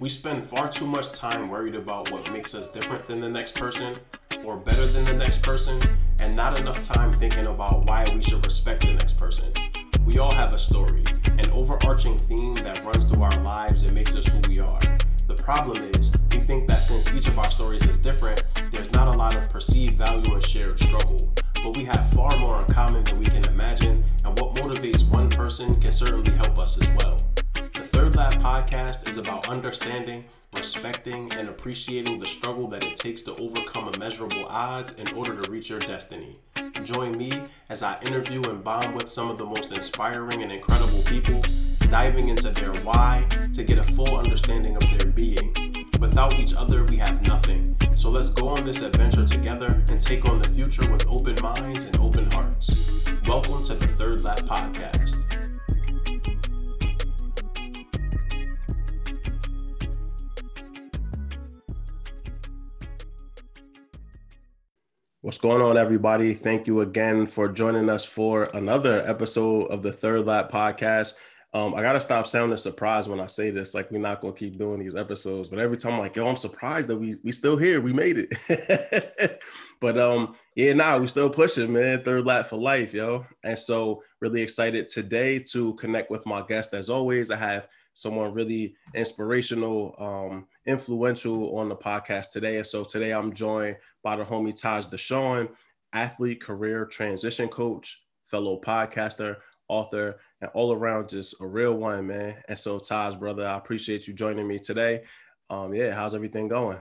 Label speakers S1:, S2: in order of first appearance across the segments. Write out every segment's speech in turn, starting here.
S1: We spend far too much time worried about what makes us different than the next person or better than the next person, and not enough time thinking about why we should respect the next person. We all have a story, an overarching theme that runs through our lives and makes us who we are. The problem is, we think that since each of our stories is different, there's not a lot of perceived value and shared struggle. But we have far more in common than we can imagine, and what motivates one person can certainly help us as well. Third Lap podcast is about understanding, respecting, and appreciating the struggle that it takes to overcome immeasurable odds in order to reach your destiny. Join me as I interview and bond with some of the most inspiring and incredible people, diving into their why to get a full understanding of their being. Without each other, we have nothing. So let's go on this adventure together and take on the future with open minds and open hearts. Welcome to the Third Lap Podcast. What's going on, everybody? Thank you again for joining us for another episode of the Third Lap Podcast. Um, I gotta stop sounding surprised when I say this. Like we're not gonna keep doing these episodes, but every time I'm like, yo, I'm surprised that we we still here. We made it. but um, yeah, now nah, we still pushing, man. Third lap for life, yo. And so really excited today to connect with my guest. As always, I have someone really inspirational, um, influential on the podcast today. And so today I'm joined by the homie Taj Dashaun, athlete, career transition coach, fellow podcaster, author, and all around just a real one, man. And so Taj, brother, I appreciate you joining me today. Um, yeah, how's everything going?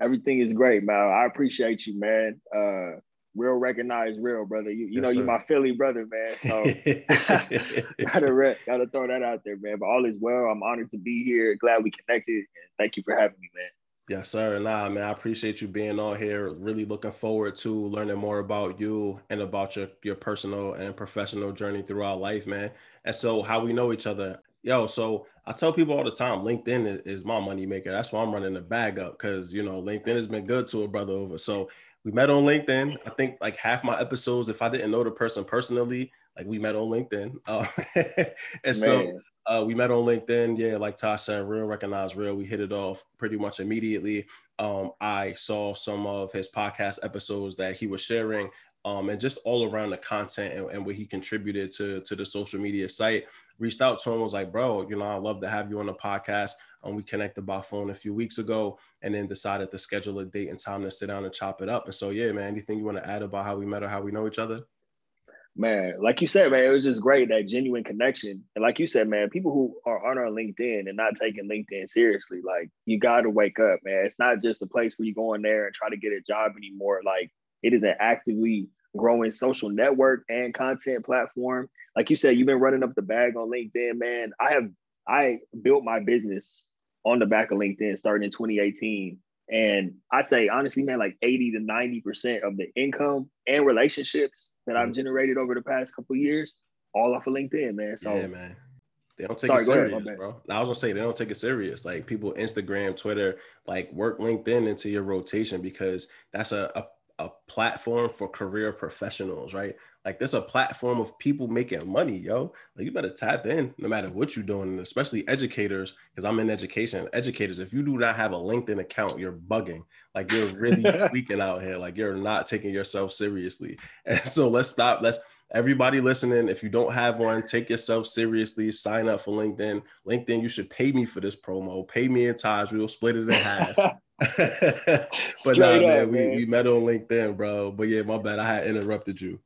S2: Everything is great, man. I appreciate you, man. Uh, real recognize real, brother. You, you yes, know, you're my Philly brother, man. So gotta re- gotta throw that out there, man. But all is well. I'm honored to be here. Glad we connected. And thank you for having me, man.
S1: Yes, sir. Nah, man, I appreciate you being on here. Really looking forward to learning more about you and about your your personal and professional journey throughout life, man. And so, how we know each other. Yo, so I tell people all the time, LinkedIn is, is my money maker. That's why I'm running the bag up because you know LinkedIn has been good to a brother over. So we met on LinkedIn. I think like half my episodes, if I didn't know the person personally, like we met on LinkedIn. Uh, and Man. so uh, we met on LinkedIn. Yeah, like Taj said, real recognized real. We hit it off pretty much immediately. Um, I saw some of his podcast episodes that he was sharing, um, and just all around the content and, and what he contributed to to the social media site. Reached out to him, was like, bro, you know, I love to have you on the podcast. Um, we connected by phone a few weeks ago and then decided to schedule a date and time to sit down and chop it up. And so, yeah, man, anything you want to add about how we met or how we know each other?
S2: Man, like you said, man, it was just great that genuine connection. And like you said, man, people who are on our LinkedIn and not taking LinkedIn seriously, like you got to wake up, man. It's not just a place where you go in there and try to get a job anymore. Like it is an actively growing social network and content platform. Like you said, you've been running up the bag on LinkedIn, man. I have I built my business on the back of LinkedIn starting in 2018. And I say honestly, man, like 80 to 90% of the income and relationships that I've mm. generated over the past couple years, all off of LinkedIn, man. So
S1: yeah, man. They don't take sorry, it serious, ahead, bro. I was gonna say they don't take it serious. Like people, Instagram, Twitter, like work LinkedIn into your rotation because that's a, a a platform for career professionals, right? Like there's a platform of people making money, yo. Like you better tap in no matter what you're doing, and especially educators, because I'm in education. Educators, if you do not have a LinkedIn account, you're bugging. Like you're really tweaking out here. Like you're not taking yourself seriously. And so let's stop. Let's everybody listening, if you don't have one, take yourself seriously. Sign up for LinkedIn. LinkedIn, you should pay me for this promo. Pay me in Taj. We'll split it in half. but nah, man, we, we met on LinkedIn, bro. But yeah, my bad. I had interrupted you.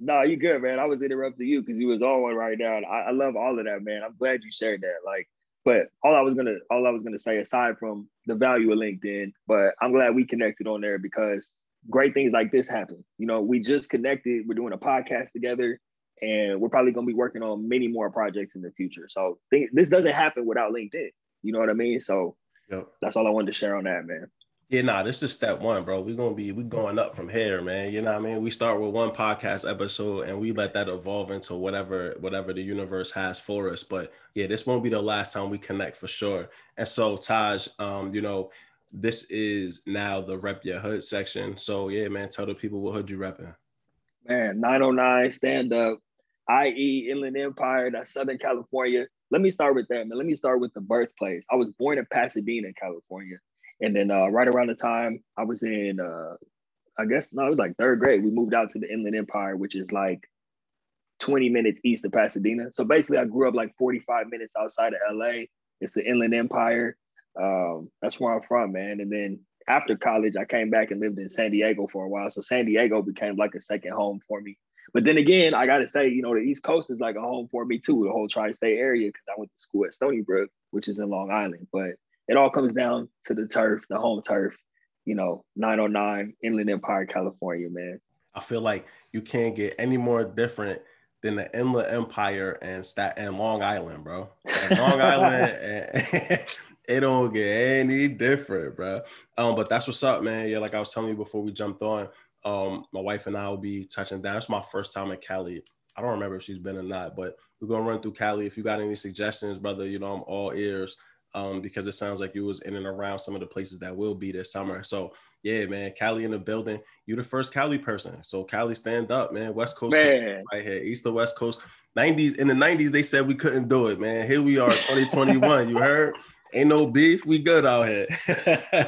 S2: No, you good, man. I was interrupting you because you was on one right now. I, I love all of that, man. I'm glad you shared that. Like, but all I was gonna all I was gonna say aside from the value of LinkedIn, but I'm glad we connected on there because great things like this happen. You know, we just connected. We're doing a podcast together, and we're probably gonna be working on many more projects in the future. So th- this doesn't happen without LinkedIn. You know what I mean? So Yep. That's all I wanted to share on that, man.
S1: Yeah, nah, this is step one, bro. We're gonna be we going up from here, man. You know what I mean? We start with one podcast episode and we let that evolve into whatever whatever the universe has for us. But yeah, this won't be the last time we connect for sure. And so Taj, um, you know, this is now the rep your hood section. So yeah, man, tell the people what hood you repping.
S2: Man, 909 stand up, i.e. Inland Empire, that's Southern California. Let me start with that, man. Let me start with the birthplace. I was born in Pasadena, California. And then uh, right around the time I was in, uh, I guess, no, it was like third grade, we moved out to the Inland Empire, which is like 20 minutes east of Pasadena. So basically, I grew up like 45 minutes outside of LA. It's the Inland Empire. Um, that's where I'm from, man. And then after college, I came back and lived in San Diego for a while. So San Diego became like a second home for me. But then again, I got to say, you know, the East Coast is like a home for me too, the whole tri state area, because I went to school at Stony Brook, which is in Long Island. But it all comes down to the turf, the home turf, you know, 909 Inland Empire, California, man.
S1: I feel like you can't get any more different than the Inland Empire and Stat and Long Island, bro. And Long Island, and, it don't get any different, bro. Um, but that's what's up, man. Yeah, like I was telling you before we jumped on, um, my wife and I will be touching down. It's my first time in Cali. I don't remember if she's been or not, but we're gonna run through Cali. If you got any suggestions, brother, you know I'm all ears. Um, because it sounds like you was in and around some of the places that will be this summer. So yeah, man, Cali in the building. You're the first Cali person. So Cali stand up, man. West Coast
S2: man.
S1: right here, East to West Coast. 90s in the 90s, they said we couldn't do it, man. Here we are, 2021. you heard? Ain't no beef. We good out here.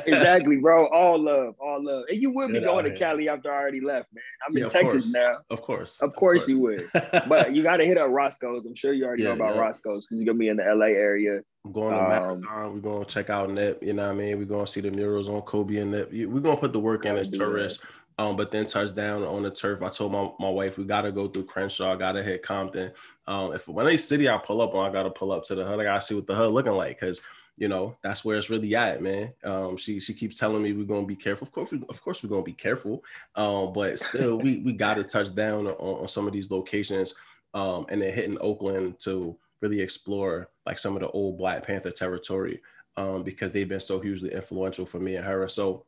S2: exactly, bro. All love, all love. And you would good be going to. Cali after I already left, man. I'm yeah, in Texas
S1: course.
S2: now.
S1: Of course.
S2: Of course, of course. you would. but you got to hit up Roscoe's. I'm sure you already yeah, know about yeah. Roscoe's because you're gonna be in the LA area.
S1: I'm going to um, Marathon. We're gonna check out Nip. You know what I mean? We're gonna see the murals on Kobe and Nip. We're gonna put the work in as tourists. Um, but then touchdown on the turf. I told my, my wife we gotta go through Crenshaw, gotta hit Compton. Um, if when they city I pull up on, I gotta pull up to the hood. I gotta see what the hood looking like because you know that's where it's really at, man. Um, she she keeps telling me we're gonna be careful. Of course, we, of course we're gonna be careful. Um, but still, we we gotta touch down on, on some of these locations. Um, and then hitting Oakland to really explore like some of the old Black Panther territory um, because they've been so hugely influential for me and her. So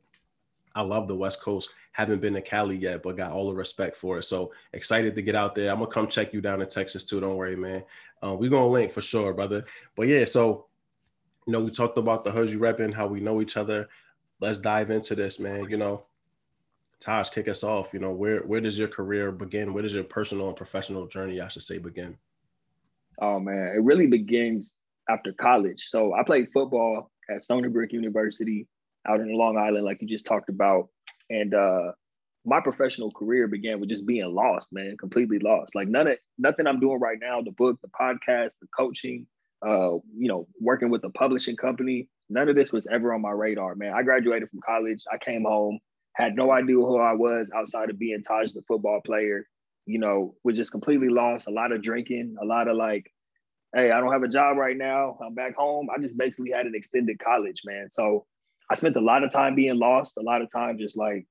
S1: I love the West Coast. Haven't been to Cali yet, but got all the respect for it. So excited to get out there. I'm gonna come check you down in Texas too. Don't worry, man. Uh, we're gonna link for sure, brother. But yeah, so you know, we talked about the Huz you repping, how we know each other. Let's dive into this, man. You know, Taj, kick us off. You know, where where does your career begin? Where does your personal and professional journey, I should say, begin?
S2: Oh man, it really begins after college. So I played football at Stony Brook University out in Long Island, like you just talked about. And uh, my professional career began with just being lost, man, completely lost. Like none of nothing I'm doing right now, the book, the podcast, the coaching, uh, you know, working with a publishing company, none of this was ever on my radar, man. I graduated from college, I came home, had no idea who I was outside of being Taj the football player, you know, was just completely lost, a lot of drinking, a lot of like hey, I don't have a job right now. I'm back home. I just basically had an extended college, man. So I spent a lot of time being lost, a lot of time just like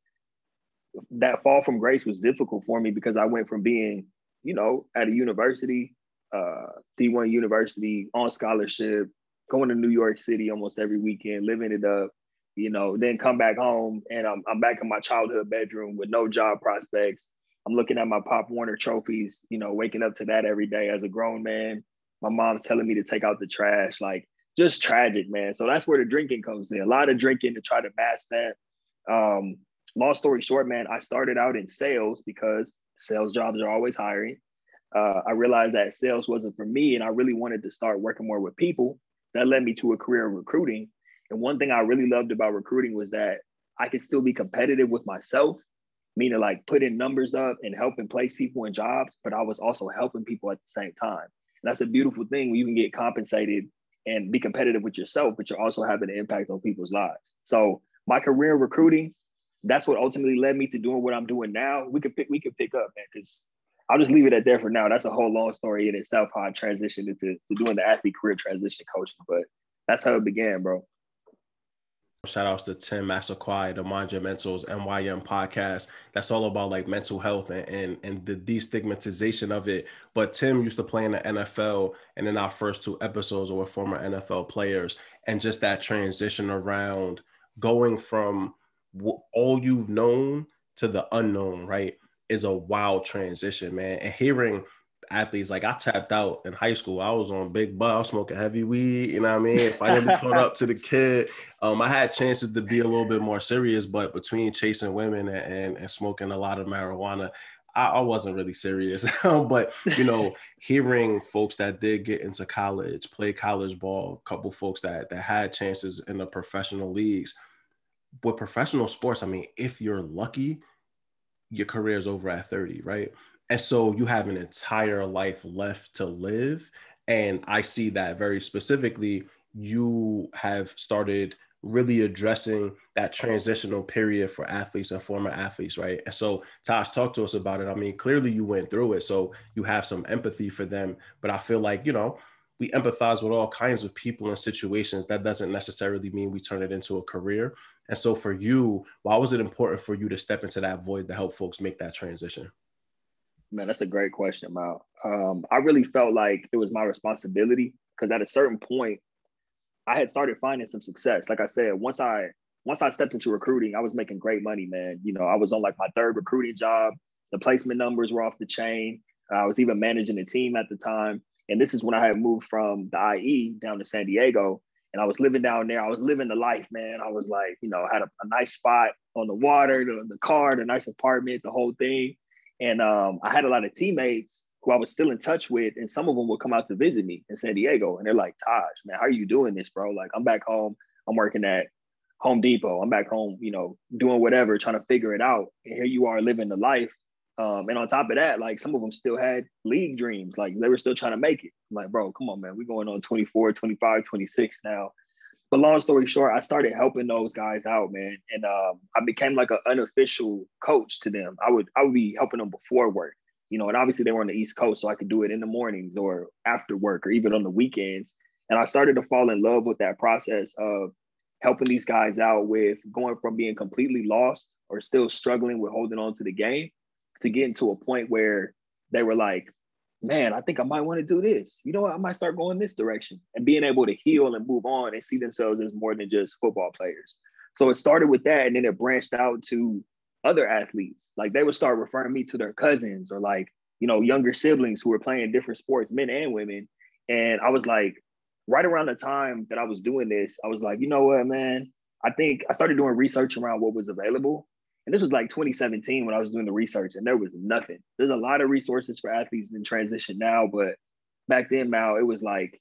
S2: that fall from grace was difficult for me because I went from being, you know, at a university, uh, D1 university on scholarship, going to New York City almost every weekend, living it up, you know, then come back home and I'm, I'm back in my childhood bedroom with no job prospects. I'm looking at my Pop Warner trophies, you know, waking up to that every day as a grown man, my mom's telling me to take out the trash, like just tragic, man. So that's where the drinking comes in. A lot of drinking to try to mask that. Um, long story short, man, I started out in sales because sales jobs are always hiring. Uh, I realized that sales wasn't for me, and I really wanted to start working more with people. That led me to a career in recruiting. And one thing I really loved about recruiting was that I could still be competitive with myself, meaning like putting numbers up and helping place people in jobs, but I was also helping people at the same time And that's a beautiful thing when you can get compensated and be competitive with yourself, but you're also having an impact on people's lives. So my career in recruiting, that's what ultimately led me to doing what I'm doing now. We could pick, we could pick up, man, because I'll just leave it at there for now. That's a whole long story in itself how I transitioned into doing the athlete career transition coaching, but that's how it began, bro.
S1: Shout outs to Tim Massaquoi, the Mind Your Mentals MYM podcast. That's all about like mental health and, and, and the destigmatization of it. But Tim used to play in the NFL, and in our first two episodes we were former NFL players, and just that transition around going from all you've known to the unknown, right, is a wild transition, man. And hearing athletes. Like I tapped out in high school. I was on big butt. I was smoking heavy weed. You know what I mean? If I didn't caught up to the kid, um, I had chances to be a little bit more serious. But between chasing women and, and, and smoking a lot of marijuana, I, I wasn't really serious, but you know, hearing folks that did get into college, play college ball, a couple folks that that had chances in the professional leagues. With professional sports, I mean, if you're lucky, your career is over at 30, right? And so you have an entire life left to live. And I see that very specifically. You have started really addressing that transitional period for athletes and former athletes, right? And so Taj, talk to us about it. I mean, clearly you went through it, so you have some empathy for them. But I feel like, you know, we empathize with all kinds of people and situations. That doesn't necessarily mean we turn it into a career. And so for you, why was it important for you to step into that void to help folks make that transition?
S2: Man, that's a great question, Mal. Um, I really felt like it was my responsibility because at a certain point, I had started finding some success. Like I said, once I once I stepped into recruiting, I was making great money, man. You know, I was on like my third recruiting job. The placement numbers were off the chain. I was even managing a team at the time. And this is when I had moved from the IE down to San Diego. And I was living down there. I was living the life, man. I was like, you know, had a, a nice spot on the water, the, the car, the nice apartment, the whole thing. And um, I had a lot of teammates who I was still in touch with, and some of them would come out to visit me in San Diego, and they're like, "Taj, man, how are you doing this, bro? Like, I'm back home. I'm working at Home Depot. I'm back home, you know, doing whatever, trying to figure it out. And here you are living the life. Um, and on top of that, like some of them still had league dreams. Like they were still trying to make it. I'm like, bro, come on, man. We're going on 24, 25, 26 now. But long story short, I started helping those guys out, man. And um, I became like an unofficial coach to them. I would I would be helping them before work you know, and obviously they were on the East Coast, so I could do it in the mornings or after work or even on the weekends. And I started to fall in love with that process of helping these guys out with going from being completely lost or still struggling with holding on to the game to getting to a point where they were like, man, I think I might want to do this. You know what? I might start going this direction and being able to heal and move on and see themselves as more than just football players. So it started with that and then it branched out to other athletes. Like they would start referring me to their cousins or like, you know, younger siblings who were playing different sports, men and women. And I was like, right around the time that I was doing this, I was like, you know what, man? I think I started doing research around what was available. And this was like 2017 when I was doing the research, and there was nothing. There's a lot of resources for athletes in transition now, but back then, Mal, it was like,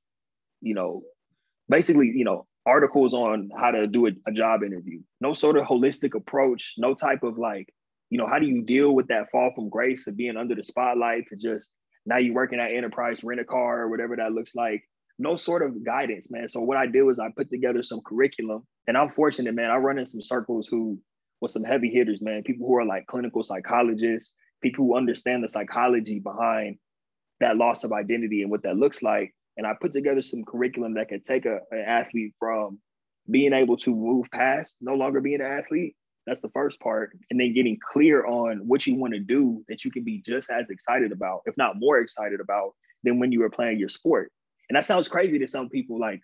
S2: you know, basically, you know, articles on how to do a, a, job interview. No sort of holistic approach, no type of like, you know, how do you deal with that fall from grace of being under the spotlight to just now you're working at enterprise, rent a car or whatever that looks like. No sort of guidance, man. So what I do is I put together some curriculum and I'm fortunate, man. I run in some circles who with some heavy hitters, man, people who are like clinical psychologists, people who understand the psychology behind that loss of identity and what that looks like and I put together some curriculum that can take a, an athlete from being able to move past no longer being an athlete. That's the first part. And then getting clear on what you want to do that you can be just as excited about, if not more excited about, than when you were playing your sport. And that sounds crazy to some people. Like,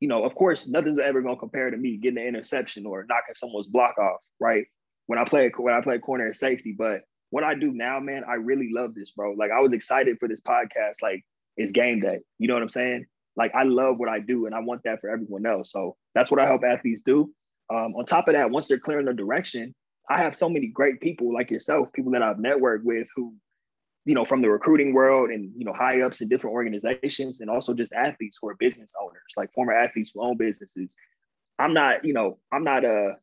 S2: you know, of course, nothing's ever gonna compare to me getting an interception or knocking someone's block off, right? When I play when I play corner and safety. But what I do now, man, I really love this, bro. Like I was excited for this podcast. Like it's game day. You know what I'm saying? Like I love what I do and I want that for everyone else. So that's what I help athletes do. Um, on top of that, once they're clearing their direction, I have so many great people like yourself, people that I've networked with who, you know, from the recruiting world and, you know, high ups in different organizations and also just athletes who are business owners, like former athletes who own businesses. I'm not, you know, I'm not a,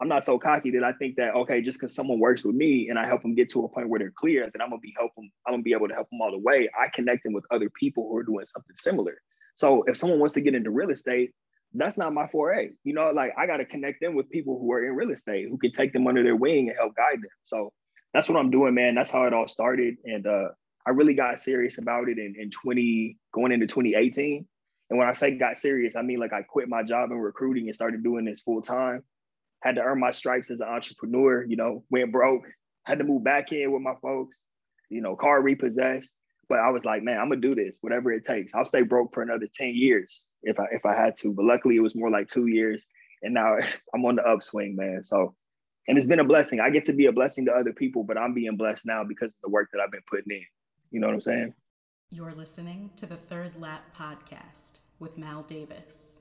S2: I'm not so cocky that I think that okay, just because someone works with me and I help them get to a point where they're clear, that I'm gonna be help them. I'm gonna be able to help them all the way. I connect them with other people who are doing something similar. So if someone wants to get into real estate, that's not my foray. You know, like I got to connect them with people who are in real estate who can take them under their wing and help guide them. So that's what I'm doing, man. That's how it all started, and uh, I really got serious about it in, in 20 going into 2018. And when I say got serious, I mean like I quit my job in recruiting and started doing this full time had to earn my stripes as an entrepreneur, you know, went broke, had to move back in with my folks, you know, car repossessed. But I was like, man, I'm gonna do this, whatever it takes. I'll stay broke for another 10 years if I if I had to. But luckily it was more like two years. And now I'm on the upswing, man. So and it's been a blessing. I get to be a blessing to other people, but I'm being blessed now because of the work that I've been putting in. You know what I'm saying?
S3: You're listening to the Third Lap Podcast with Mal Davis.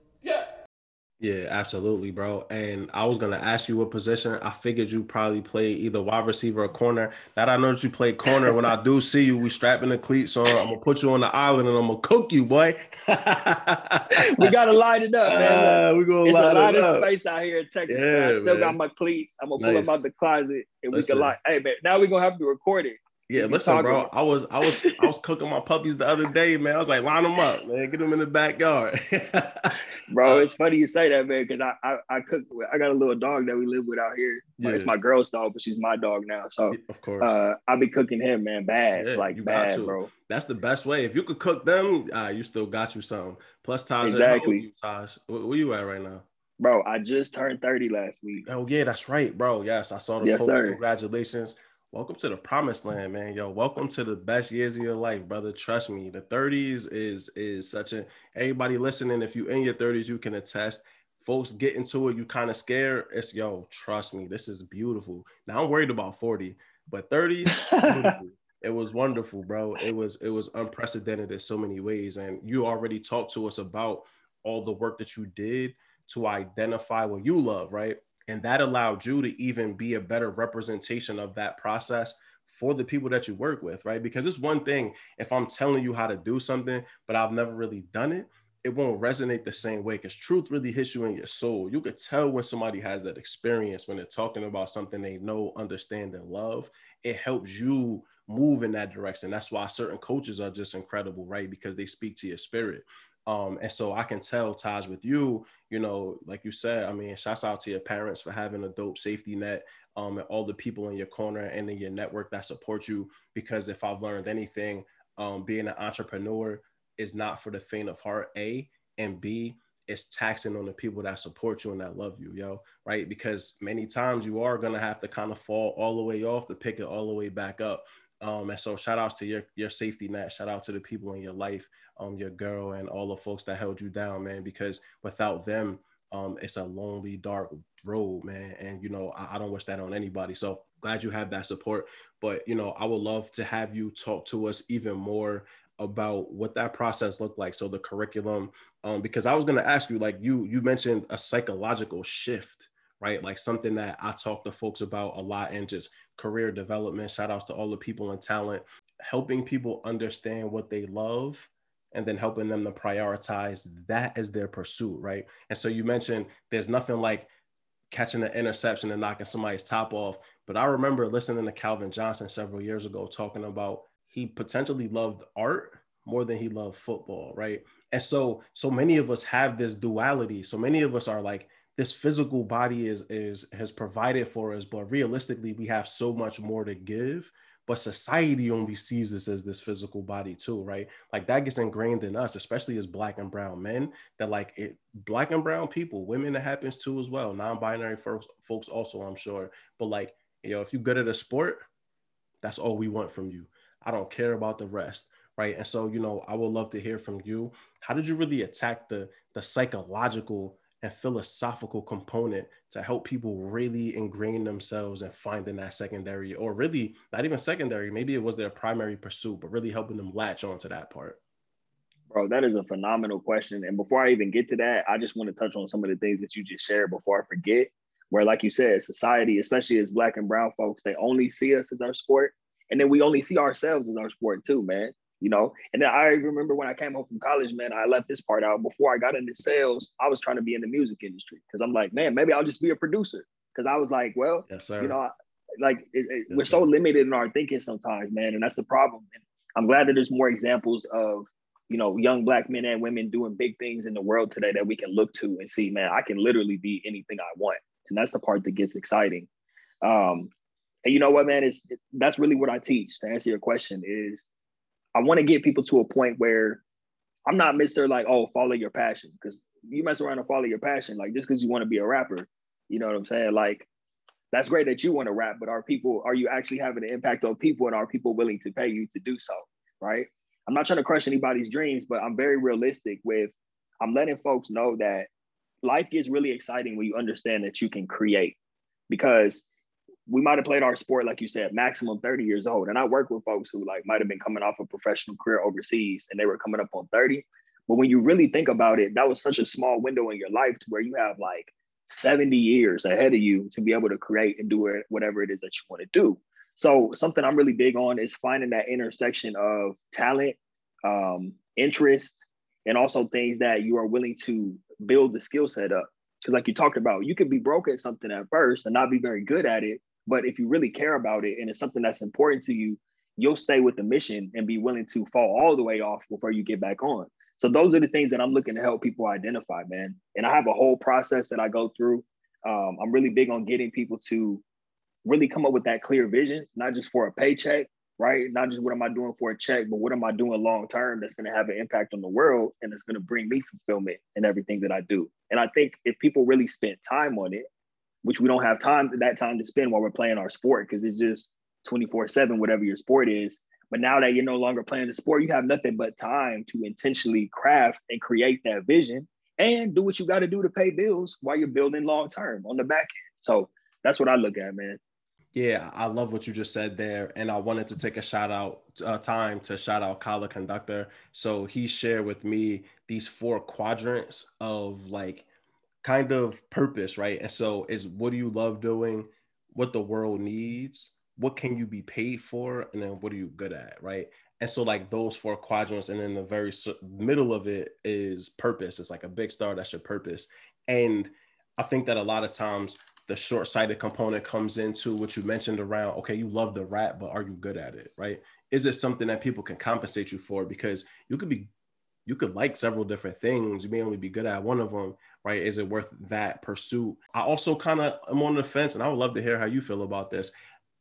S1: Yeah. Absolutely, bro. And I was gonna ask you what position. I figured you probably play either wide receiver or corner. Now that I know that you play corner, when I do see you, we strapping the cleats on. I'm gonna put you on the island and I'm gonna cook you, boy.
S2: we gotta line it up, man.
S1: Uh, we gonna
S2: it's
S1: line
S2: a lot of space out here in Texas.
S1: Yeah,
S2: man. I still
S1: man.
S2: got my cleats. I'm gonna pull them out the closet and we can line. Hey man, now we're gonna have to record it.
S1: Yeah, listen, bro. I was, I was, I was cooking my puppies the other day, man. I was like, line them up, man. Get them in the backyard.
S2: Bro,
S1: Uh,
S2: it's funny you say that, man, because I, I I cook. with- I got a little dog that we live with out here. Like, It's my girl's dog, but she's my dog now. So
S1: of course,
S2: uh, I be cooking him, man, bad,
S1: Yeah,
S2: like
S1: you got
S2: bad,
S1: to.
S2: bro.
S1: that's the best way. If you could cook them, uh, you still got you some. Plus, Taj,
S2: Exactly.
S1: you, Taj, where, where you at right now?
S2: Bro, I just turned 30 last week.
S1: Oh yeah, that's right, bro. Yes, I saw the
S2: Yes,
S1: post.
S2: sir.
S1: Congratulations. Welcome to the promised land, man. Yo, welcome to the best years of your life, brother. Trust me, the 30s is is such a everybody listening. If you in your 30s, you can attest. Folks get into it, you kind of scared. It's yo, trust me, this is beautiful. Now I'm worried about 40, but 30, it was wonderful, bro. It was it was unprecedented in so many ways. And you already talked to us about all the work that you did to identify what you love, right? And that allowed you to even be a better representation of that process for the people that you work with, right? Because it's one thing if I'm telling you how to do something, but I've never really done it, it won't resonate the same way because truth really hits you in your soul. You could tell when somebody has that experience when they're talking about something they know, understand, and love. It helps you move in that direction. That's why certain coaches are just incredible, right? Because they speak to your spirit. Um, and so I can tell Taj with you, you know, like you said, I mean, shouts out to your parents for having a dope safety net, um, and all the people in your corner and in your network that support you. Because if I've learned anything, um, being an entrepreneur is not for the faint of heart, A, and B, it's taxing on the people that support you and that love you, yo, right? Because many times you are gonna have to kind of fall all the way off to pick it all the way back up. Um, and so shout outs to your your safety net, shout out to the people in your life, um, your girl and all the folks that held you down, man, because without them, um, it's a lonely, dark road, man. And you know, I, I don't wish that on anybody. So glad you have that support. But you know, I would love to have you talk to us even more about what that process looked like. So the curriculum, um, because I was gonna ask you, like you you mentioned a psychological shift, right? Like something that I talk to folks about a lot and just career development. Shout outs to all the people in talent, helping people understand what they love and then helping them to prioritize that as their pursuit, right? And so you mentioned there's nothing like catching an interception and knocking somebody's top off. But I remember listening to Calvin Johnson several years ago talking about he potentially loved art more than he loved football, right? And so so many of us have this duality. So many of us are like this physical body is is has provided for us, but realistically we have so much more to give. But society only sees us as this physical body too, right? Like that gets ingrained in us, especially as black and brown men. That like it, black and brown people, women, it happens too as well. Non-binary folks, folks also, I'm sure. But like, you know, if you're good at a sport, that's all we want from you. I don't care about the rest, right? And so, you know, I would love to hear from you. How did you really attack the the psychological and philosophical component to help people really ingrain themselves and finding that secondary, or really not even secondary, maybe it was their primary pursuit, but really helping them latch onto that part.
S2: Bro, that is a phenomenal question. And before I even get to that, I just want to touch on some of the things that you just shared before I forget. Where, like you said, society, especially as black and brown folks, they only see us as our sport. And then we only see ourselves as our sport too, man. You know, and then I remember when I came home from college, man, I left this part out. Before I got into sales, I was trying to be in the music industry because I'm like, man, maybe I'll just be a producer. Because I was like, well,
S1: Yes,
S2: you know, like it, it-
S1: Yes,
S2: we're so limited in our thinking sometimes, man, and that's the problem. And I'm glad that there's more examples of you know young black men and women doing big things in the world today that we can look to and see, man, I can literally be anything I want, and that's the part that gets exciting. Um, and you know what, man, is that's really what I teach. To answer your question, is I want to get people to a point where I'm not Mr. like, oh, follow your passion. Because you mess around and follow your passion, like just because you want to be a rapper, you know what I'm saying? Like, that's great that you want to rap, but are people, are you actually having an impact on people and are people willing to pay you to do so? Right. I'm not trying to crush anybody's dreams, but I'm very realistic with I'm letting folks know that life gets really exciting when you understand that you can create. Because we might have played our sport, like you said, maximum 30 years old. And I work with folks who like might have been coming off a professional career overseas and they were coming up on 30. But when you really think about it, that was such a small window in your life to where you have like 70 years ahead of you to be able to create and do whatever it is that you want to do. So something I'm really big on is finding that intersection of talent, um, interest, and also things that you are willing to build the skill set up. Because like you talked about, you could be broke at something at first and not be very good at it. But if you really care about it and it's something that's important to you, you'll stay with the mission and be willing to fall all the way off before you get back on. So those are the things that I'm looking to help people identify, man. And I have a whole process that I go through. Um, I'm really big on getting people to really come up with that clear vision, not just for a paycheck, right? Not just what am I doing for a check, but what am I doing long term that's going to have an impact on the world and it's going to bring me fulfillment in everything that I do. And I think if people really spent time on it, which we don't have time that time to spend while we're playing our sport because it's just 24 7 whatever your sport is but now that you're no longer playing the sport, you have nothing but time to intentionally craft and create that vision and do what you got to do to pay bills while you're building long term on the back end. So that's what I look at, man.
S1: Yeah, I love what you just said there. And I wanted to take a shout out uh, time to shout out Kala Conductor. So he shared with me these four quadrants of like kind of purpose, right? And so is what do you love doing, what the world needs, what can you be paid for? And then what are you good at right? And so like those four quadrants and then the very middle of it is purpose. It's like a big star that's your purpose. And i think that a lot of times the short-sighted component comes into what you mentioned around okay you love the rap but are you good at it right? Is it something that people can compensate you for? Because you could be you could like several different things you may only be good at one of them right is it worth that pursuit i also kind of am on the fence and i would love to hear how you feel about this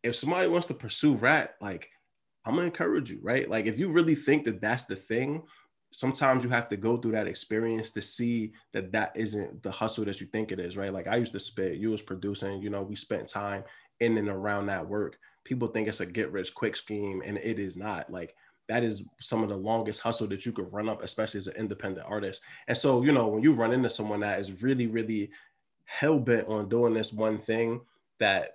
S1: if somebody wants to pursue rap, like I'm gonna encourage you, right? Like if you really think that that's the thing, sometimes you have to go through that experience to see that that isn't the hustle that you think it is, right? Like I used to spit, you was producing, you know, we spent time in and around that work. People think it's a get rich quick scheme, and it is not. Like that is some of the longest hustle that you could run up, especially as an independent artist. And so, you know, when you run into someone that is really, really hell bent on doing this one thing that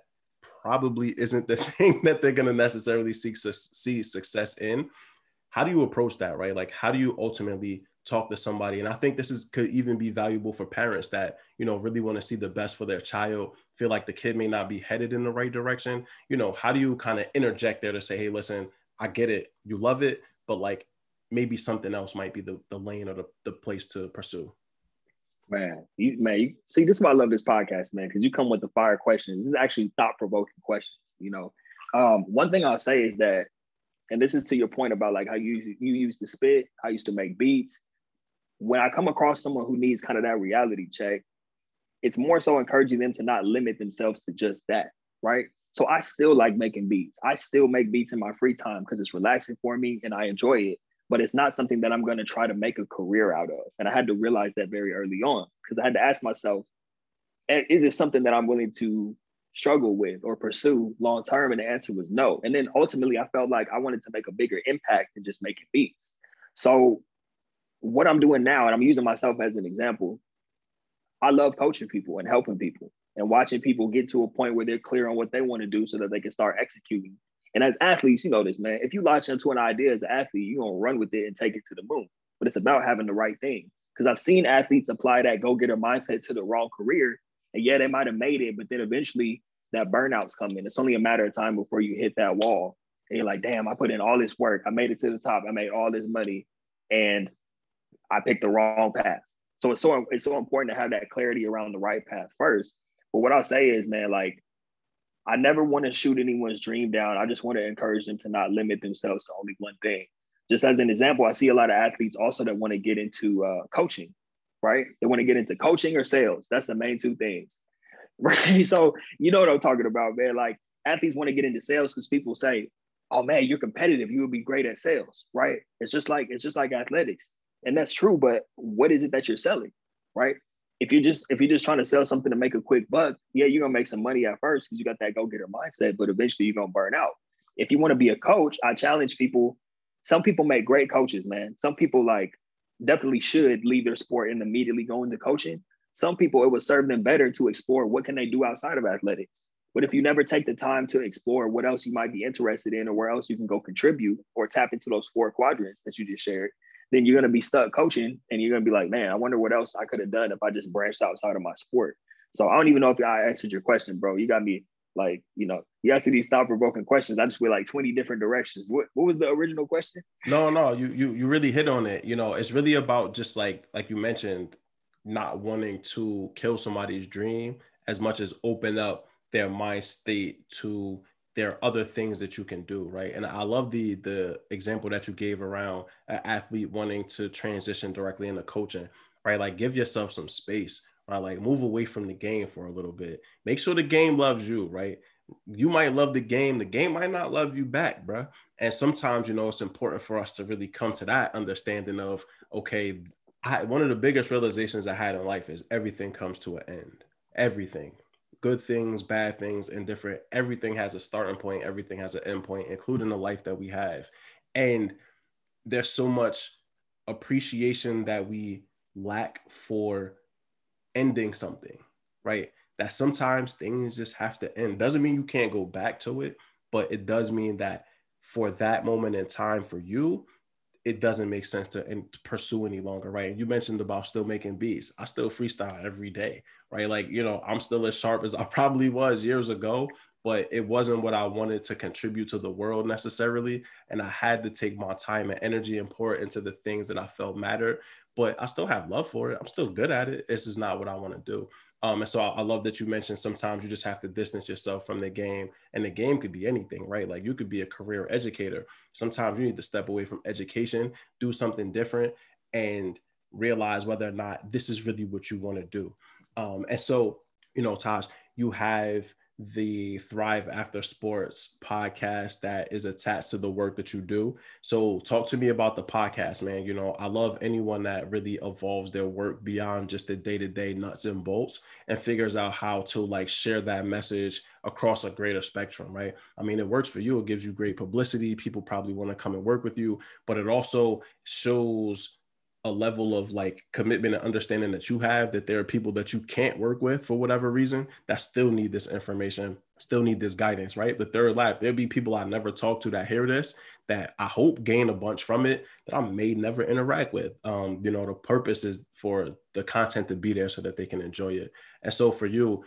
S1: probably isn't the thing that they're going to necessarily seek su- see success in how do you approach that right? Like how do you ultimately talk to somebody? And i think this is could even be valuable for parents that you know really want to see the best for their child feel like the kid may not be headed in the right direction. You know how do you kind of interject there to say hey listen i get it you love it but like maybe something else might be the, the lane or the, the place to pursue
S2: Man, you man, you see, this is why I love this podcast, man, because you come with the fire questions. This is actually thought-provoking questions, you know. Um, one thing I'll say is that, and this is to your point about like how you you used to spit, I used to make beats. When I come across someone who needs kind of that reality check, it's more so encouraging them to not limit themselves to just that, right? So I still like making beats. I still make beats in my free time because it's relaxing for me and I enjoy it but it's not something that I'm going to try to make a career out of. And I had to realize that very early on because I had to ask myself, is it something that I'm willing to struggle with or pursue long term? And the answer was no. And then ultimately, I felt like I wanted to make a bigger impact than just making beats. So, what I'm doing now, and I'm using myself as an example, I love coaching people and helping people and watching people get to a point where they're clear on what they want to do so that they can start executing and as athletes, you know this, man. If you latch into an idea as an athlete, you're gonna run with it and take it to the moon. But it's about having the right thing. Because I've seen athletes apply that go-getter mindset to the wrong career. And yeah, they might have made it, but then eventually that burnout's coming. It's only a matter of time before you hit that wall. And you're like, damn, I put in all this work. I made it to the top. I made all this money. And I picked the wrong path. So it's so it's so important to have that clarity around the right path first. But what I'll say is, man, like I never want to shoot anyone's dream down. I just want to encourage them to not limit themselves to only one thing. Just as an example, I see a lot of athletes also that want to get into uh, coaching, right? They want to get into coaching or sales. That's the main two things, right? So you know what I'm talking about, man. Like athletes want to get into sales because people say, "Oh man, you're competitive. You would be great at sales," right? It's just like it's just like athletics, and that's true. But what is it that you're selling, right? If you're just if you're just trying to sell something to make a quick buck, yeah, you're gonna make some money at first because you got that go-getter mindset, but eventually you're gonna burn out. If you want to be a coach, I challenge people. Some people make great coaches, man. Some people like definitely should leave their sport and immediately go into coaching. Some people it would serve them better to explore what can they do outside of athletics. But if you never take the time to explore what else you might be interested in or where else you can go contribute or tap into those four quadrants that you just shared, then you're gonna be stuck coaching and you're gonna be like, man, I wonder what else I could have done if I just branched outside of my sport. So I don't even know if I answered your question, bro. You got me like, you know, you ask these stop provoking questions. I just went like 20 different directions. What what was the original question?
S1: No, no, you you you really hit on it. You know, it's really about just like like you mentioned, not wanting to kill somebody's dream as much as open up their mind state to there are other things that you can do right? And i love the the example that you gave around an athlete wanting to transition directly into coaching right? Like give yourself some space right? Like move away from the game for a little bit. Make sure the game loves you right? You might love the game the game might not love you back bro and sometimes you know it's important for us to really come to that understanding of okay I, one of the biggest realizations i had in life is everything comes to an end. Everything good things, bad things, indifferent. Everything has a starting point, everything has an end point, including the life that we have. And there's so much appreciation that we lack for ending something, right? That sometimes things just have to end. Doesn't mean you can't go back to it, but it does mean that for that moment in time for you, it doesn't make sense to pursue any longer, right? And you mentioned about still making beats. I still freestyle every day, right? Like, you know, I'm still as sharp as I probably was years ago, but it wasn't what I wanted to contribute to the world necessarily. And I had to take my time and energy and pour it into the things that I felt mattered. But I still have love for it. I'm still good at it. It's just not what I want to do. Um, and so I, I, love that you mentioned sometimes you just have to distance yourself from the game, and the game could be anything, right? Like you could be a career educator. Sometimes you need to step away from education, do something different, and realize whether or not this is really what you want to do. Um, and so, you know, Taj, you have the Thrive After Sports podcast that is attached to the work that you do. So, talk to me about the podcast, man. You know, I love anyone that really evolves their work beyond just the day to day nuts and bolts and figures out how to like share that message across a greater spectrum, right? I mean, it works for you, it gives you great publicity. People probably want to come and work with you, but it also shows a level of like commitment and understanding that you have that there are people that you can't work with for whatever reason that still need this information, still need this guidance, right? The third lap, there'll be people I never talk to that hear this that I hope gain a bunch from it that I may never interact with. Um, you know, the purpose is for the content to be there so that they can enjoy it. And so for you,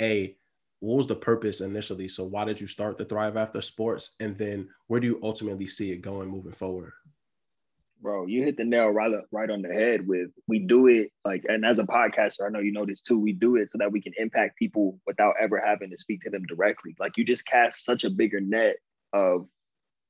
S1: a what was the purpose initially? So why did you start the Thrive After Sports? And then where do you ultimately see it going moving forward?
S2: Bro, you hit the nail right right on the head with we do it like and as a podcaster, I know you know this too. We do it so that we can impact people without ever having to speak to them directly. Like you just cast such a bigger net of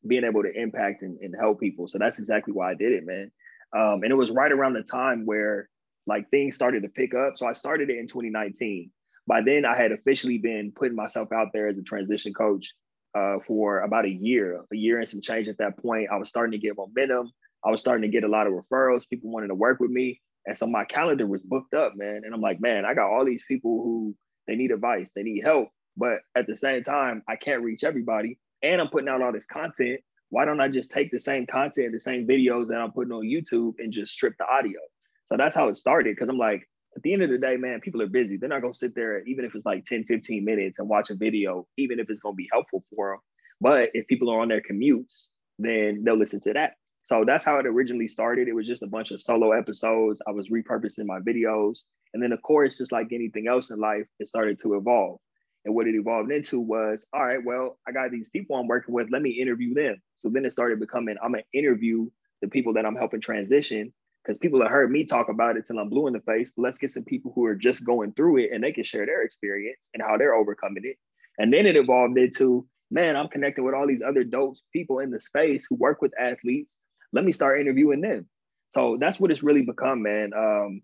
S2: being able to impact and, and help people. So that's exactly why I did it, man. Um, and it was right around the time where like things started to pick up. So I started it in 2019. By then, I had officially been putting myself out there as a transition coach uh, for about a year, a year and some change at that point. I was starting to get momentum. I was starting to get a lot of referrals. People wanted to work with me. And so my calendar was booked up, man. And I'm like, man, I got all these people who they need advice, they need help. But at the same time, I can't reach everybody. And I'm putting out all this content. Why don't I just take the same content, the same videos that I'm putting on YouTube and just strip the audio? So that's how it started. Cause I'm like, at the end of the day, man, people are busy. They're not to sit there, even if it's like 10, 15 minutes and watch a video, even if it's to be helpful for them. But if people are on their commutes, then they'll listen to that. So that's how it originally started. It was just a bunch of solo episodes. I was repurposing my videos. And then, of course, just like anything else in life, it started to evolve. And what it evolved into was, all right, well, I got these people I'm working with. Let me interview them. So then it started becoming, I'm going to interview the people that I'm helping transition because people have heard me talk about it till I'm blue in the face. But let's get some people who are just going through it and they can share their experience and how they're overcoming it. And then it evolved into, man, I'm connecting with all these other dope people in the space who work with athletes let me start interviewing them. So that's what it's really become, man. Um,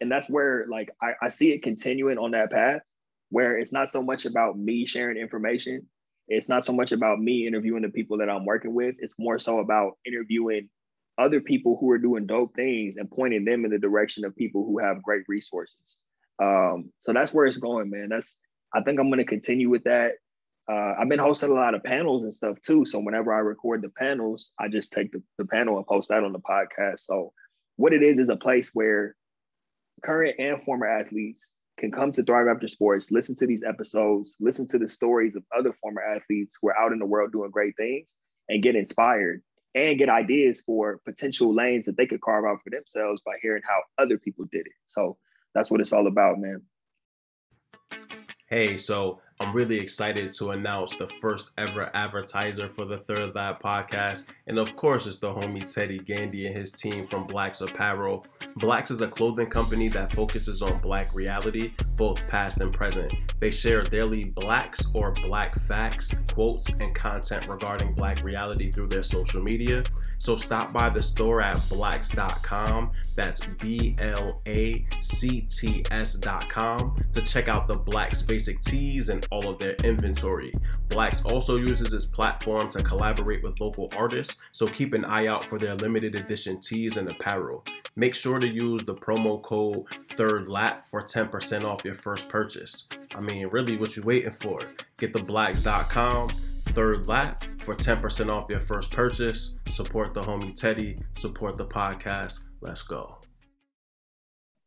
S2: and that's where like I, I see it continuing on that path where it's not so much about me sharing information. It's not so much about me interviewing the people that I'm working with. It's more so about interviewing other people who are doing dope things and pointing them in the direction of people who have great resources. Um, so that's where it's going, man. That's I think I'm going to continue with that uh, I've been hosting a lot of panels and stuff too. So whenever I record the panels, I just take the, the panel and post that on the podcast. So what it is is a place where current and former athletes can come to Thrive After Sports, listen to these episodes, listen to the stories of other former athletes who are out in the world doing great things and get inspired. and get ideas for potential lanes that they could carve out for themselves by hearing how other people did it. So that's what it's all about, man.
S1: Hey, so I'm really excited to announce the first ever advertiser for the Third Lap podcast. And of course, it's the homie Teddy Gandy and his team from Blacts Apparel. Blacts is a clothing company that focuses on black reality, both past and present. They share daily blacts or black facts, quotes, and content regarding black reality through their social media. So stop by the store at blacts.com. That's B L A C T S.com to check out the Blacts basic tees and all of their inventory. Blacts also uses its platform to collaborate with local artists, so keep an eye out for their limited edition tees and apparel. Make sure to use the promo code Third Lap for 10% off your first purchase. I mean, really, what you waiting for? Get the blacts.com third lap for 10% off your first purchase. Support the homie Teddy, support the podcast. Let's go.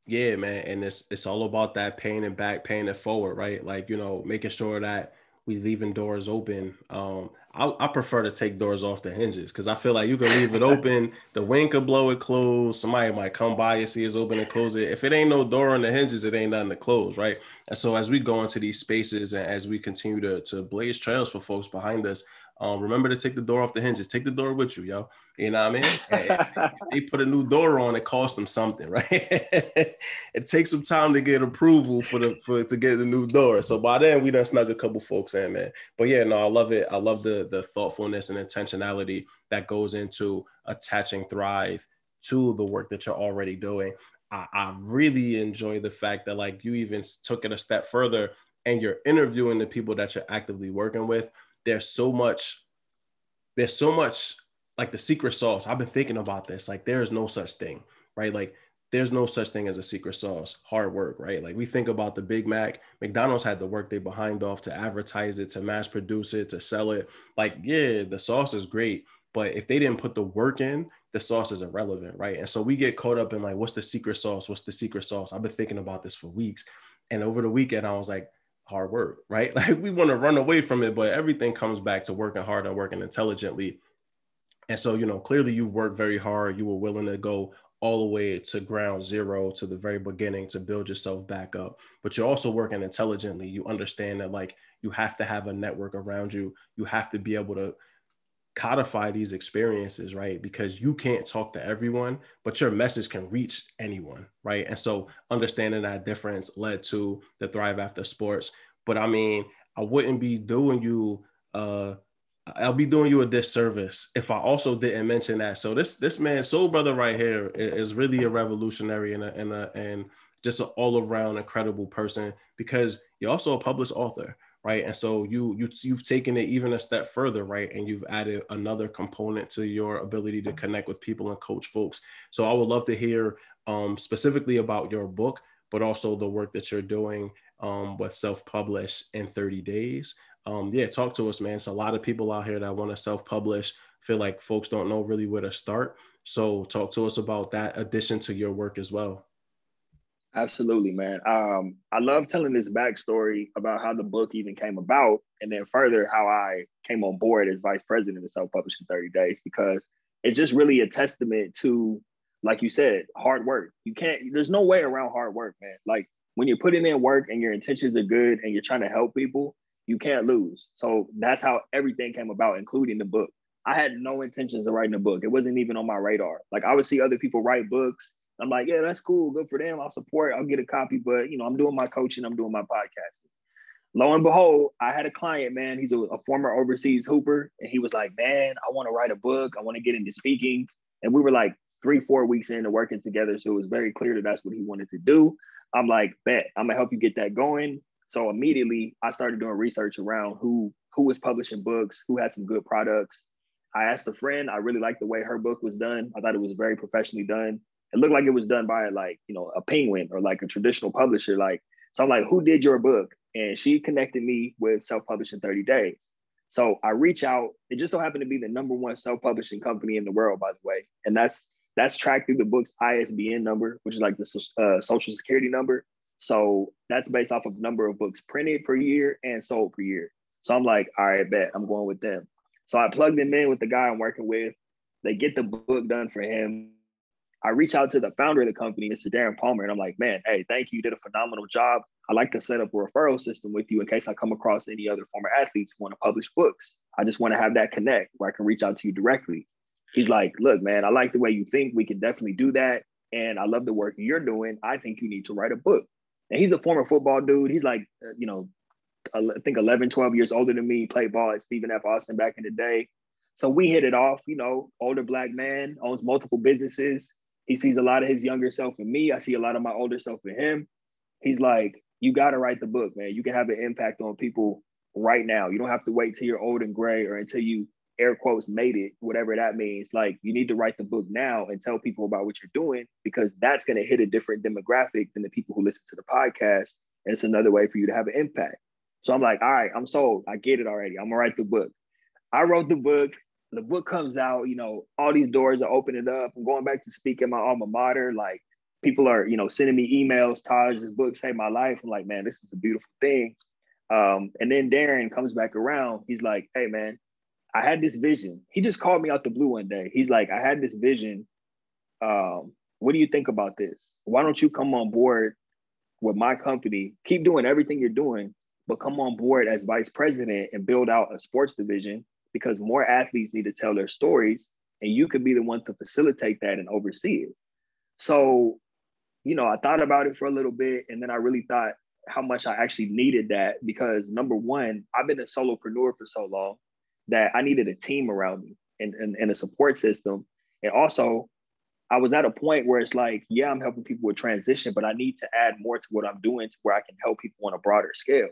S1: Yeah, man, and it's it's all about that paying it back, paying it forward, right? Like you know, making sure that we leaving doors open. Um, I, I prefer to take doors off the hinges because I feel like you can leave it open, the wind could blow it closed. Somebody might come by and see it's open and close it. If it ain't no door on the hinges, it ain't nothing to close, right? And so as we go into these spaces and as we continue to to blaze trails for folks behind us, um, remember to take the door off the hinges. Take the door with you, yo. You know what I mean? they put a new door on, it cost them something, right? it takes some time to get approval for the for to get the new door. So by then we done snuck a couple folks in, man. But yeah, no, I love it. I love the the thoughtfulness and intentionality that goes into attaching Thrive to the work that you're already doing. I, I really enjoy the fact that like you even took it a step further and you're interviewing the people that you're actively working with there's so much there's so much like the secret sauce. I've been thinking about this. Like there is no such thing right? Like there's no such thing as a secret sauce. Hard work right? Like we think about the big mac. Mcdonald's had to work they behind off to advertise it to mass produce it to sell it. Like yeah the sauce is great but if they didn't put the work in the sauce is irrelevant right? And so we get caught up in like what's the secret sauce? What's the secret sauce? I've been thinking about this for weeks. And over the weekend i was like hard work, right? Like we want to run away from it, but everything comes back to working hard and working intelligently. And so, you know, clearly you worked very hard. You were willing to go all the way to ground zero to the very beginning to build yourself back up. But you're also working intelligently. You understand that like you have to have a network around you. You have to be able to codify these experiences, right? Because you can't talk to everyone, but your message can reach anyone, right? And so understanding that difference led to the Thrive After Sports. But I mean, I wouldn't be doing you uh I'll be doing you a disservice if I also didn't mention that. So this this man, soul brother right here, is really a revolutionary and a, and a, and just an all around incredible person because you're also a published author, right? And so you you you've taken it even a step further right? And you've added another component to your ability to connect with people and coach folks. So i would love to hear um, specifically about your book but also the work that you're doing um, with self-publish in 30 days um, yeah talk to us man it's a lot of people out here that want to self-publish feel like folks don't know really where to start so talk to us about that addition to your work as well
S2: Absolutely, man. Um, I love telling this backstory about how the book even came about, and then further how I came on board as vice president of Self Publishing 30 Days, because it's just really a testament to, like you said, hard work. You can't, there's no way around hard work, man. Like when you're putting in work and your intentions are good and you're trying to help people, you can't lose. So that's how everything came about, including the book. I had no intentions of writing a book. It wasn't even on my radar. Like I would see other people write books I'm like, yeah, that's cool. Good for them. I'll support. I'll get a copy. But you know, I'm doing my coaching. I'm doing my podcasting. Lo and behold, I had a client, man. He's a, a former overseas hooper, and he was like, man, I want to write a book. I want to get into speaking. And we were like three, four weeks into working together, so it was very clear that that's what he wanted to do. I'm like, bet I'm gonna help you get that going. So immediately, I started doing research around who who was publishing books, who had some good products. I asked a friend. I really liked the way her book was done. I thought it was very professionally done it looked like it was done by like you know a penguin or like a traditional publisher like so i'm like who did your book and she connected me with self-publishing 30 days so i reach out it just so happened to be the number one self-publishing company in the world by the way and that's that's tracked through the book's isbn number which is like the uh, social security number so that's based off of number of books printed per year and sold per year so i'm like all right bet i'm going with them so i plugged them in with the guy i'm working with They get the book done for him. I reach out to the founder of the company, Mr. Darren Palmer, and I'm like, man, hey, thank you. You did a phenomenal job. I like to set up a referral system with you in case I come across any other former athletes who want to publish books. I just want to have that connect where I can reach out to you directly. He's like, look, man, I like the way you think. We can definitely do that. And I love the work you're doing. I think you need to write a book. And he's a former football dude. He's like, uh, you know, I think 11, 12 years older than me, played ball at Stephen F. Austin back in the day. So we hit it off, you know, older black man, owns multiple businesses. He sees a lot of his younger self in me. I see a lot of my older self in him. He's like, you got to write the book, man. You can have an impact on people right now. You don't have to wait till you're old and gray or until you air quotes made it, whatever that means. Like you need to write the book now and tell people about what you're doing because that's going to hit a different demographic than the people who listen to the podcast. And it's another way for you to have an impact. So I'm like, all right, I'm sold. I get it already. I'm gonna write the book. I wrote the book. The book comes out, you know, all these doors are opening up. I'm going back to speak in my alma mater. Like people are, you know, sending me emails, Taj, this book saved my life. I'm like, man, this is a beautiful thing. Um, and then Darren comes back around. He's like, hey man, I had this vision. He just called me out the blue one day. He's like, I had this vision. Um, what do you think about this? Why don't you come on board with my company? Keep doing everything you're doing, but come on board as vice president and build out a sports division because more athletes need to tell their stories and you could be the one to facilitate that and oversee it. So, you know, I thought about it for a little bit and then I really thought how much I actually needed that because number one, I've been a solopreneur for so long that I needed a team around me and, and, and a support system. And also, I was at a point where it's like, yeah, I'm helping people with transition, but I need to add more to what I'm doing to where I can help people on a broader scale.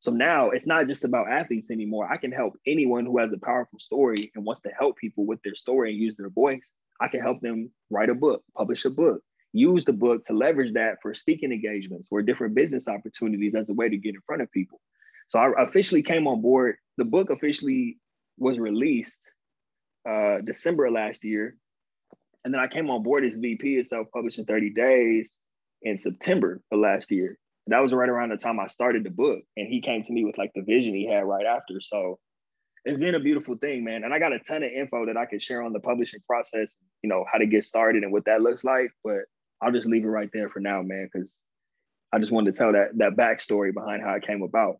S2: So now it's not just about athletes anymore. I can help anyone who has a powerful story and wants to help people with their story and use their voice. I can help them write a book, publish a book, use the book to leverage that for speaking engagements or different business opportunities as a way to get in front of people. So I officially came on board. The book officially was released uh, December last year. And then I came on board as VP of self publishing 30 days in September of last year. And that was right around the time I started the book. And he came to me with like the vision he had right after. So it's been a beautiful thing, man. And I got a ton of info that I could share on the publishing process, you know, how to get started and what that looks like. But I'll just leave it right there for now, man, because I just wanted to tell that that backstory behind how it came about.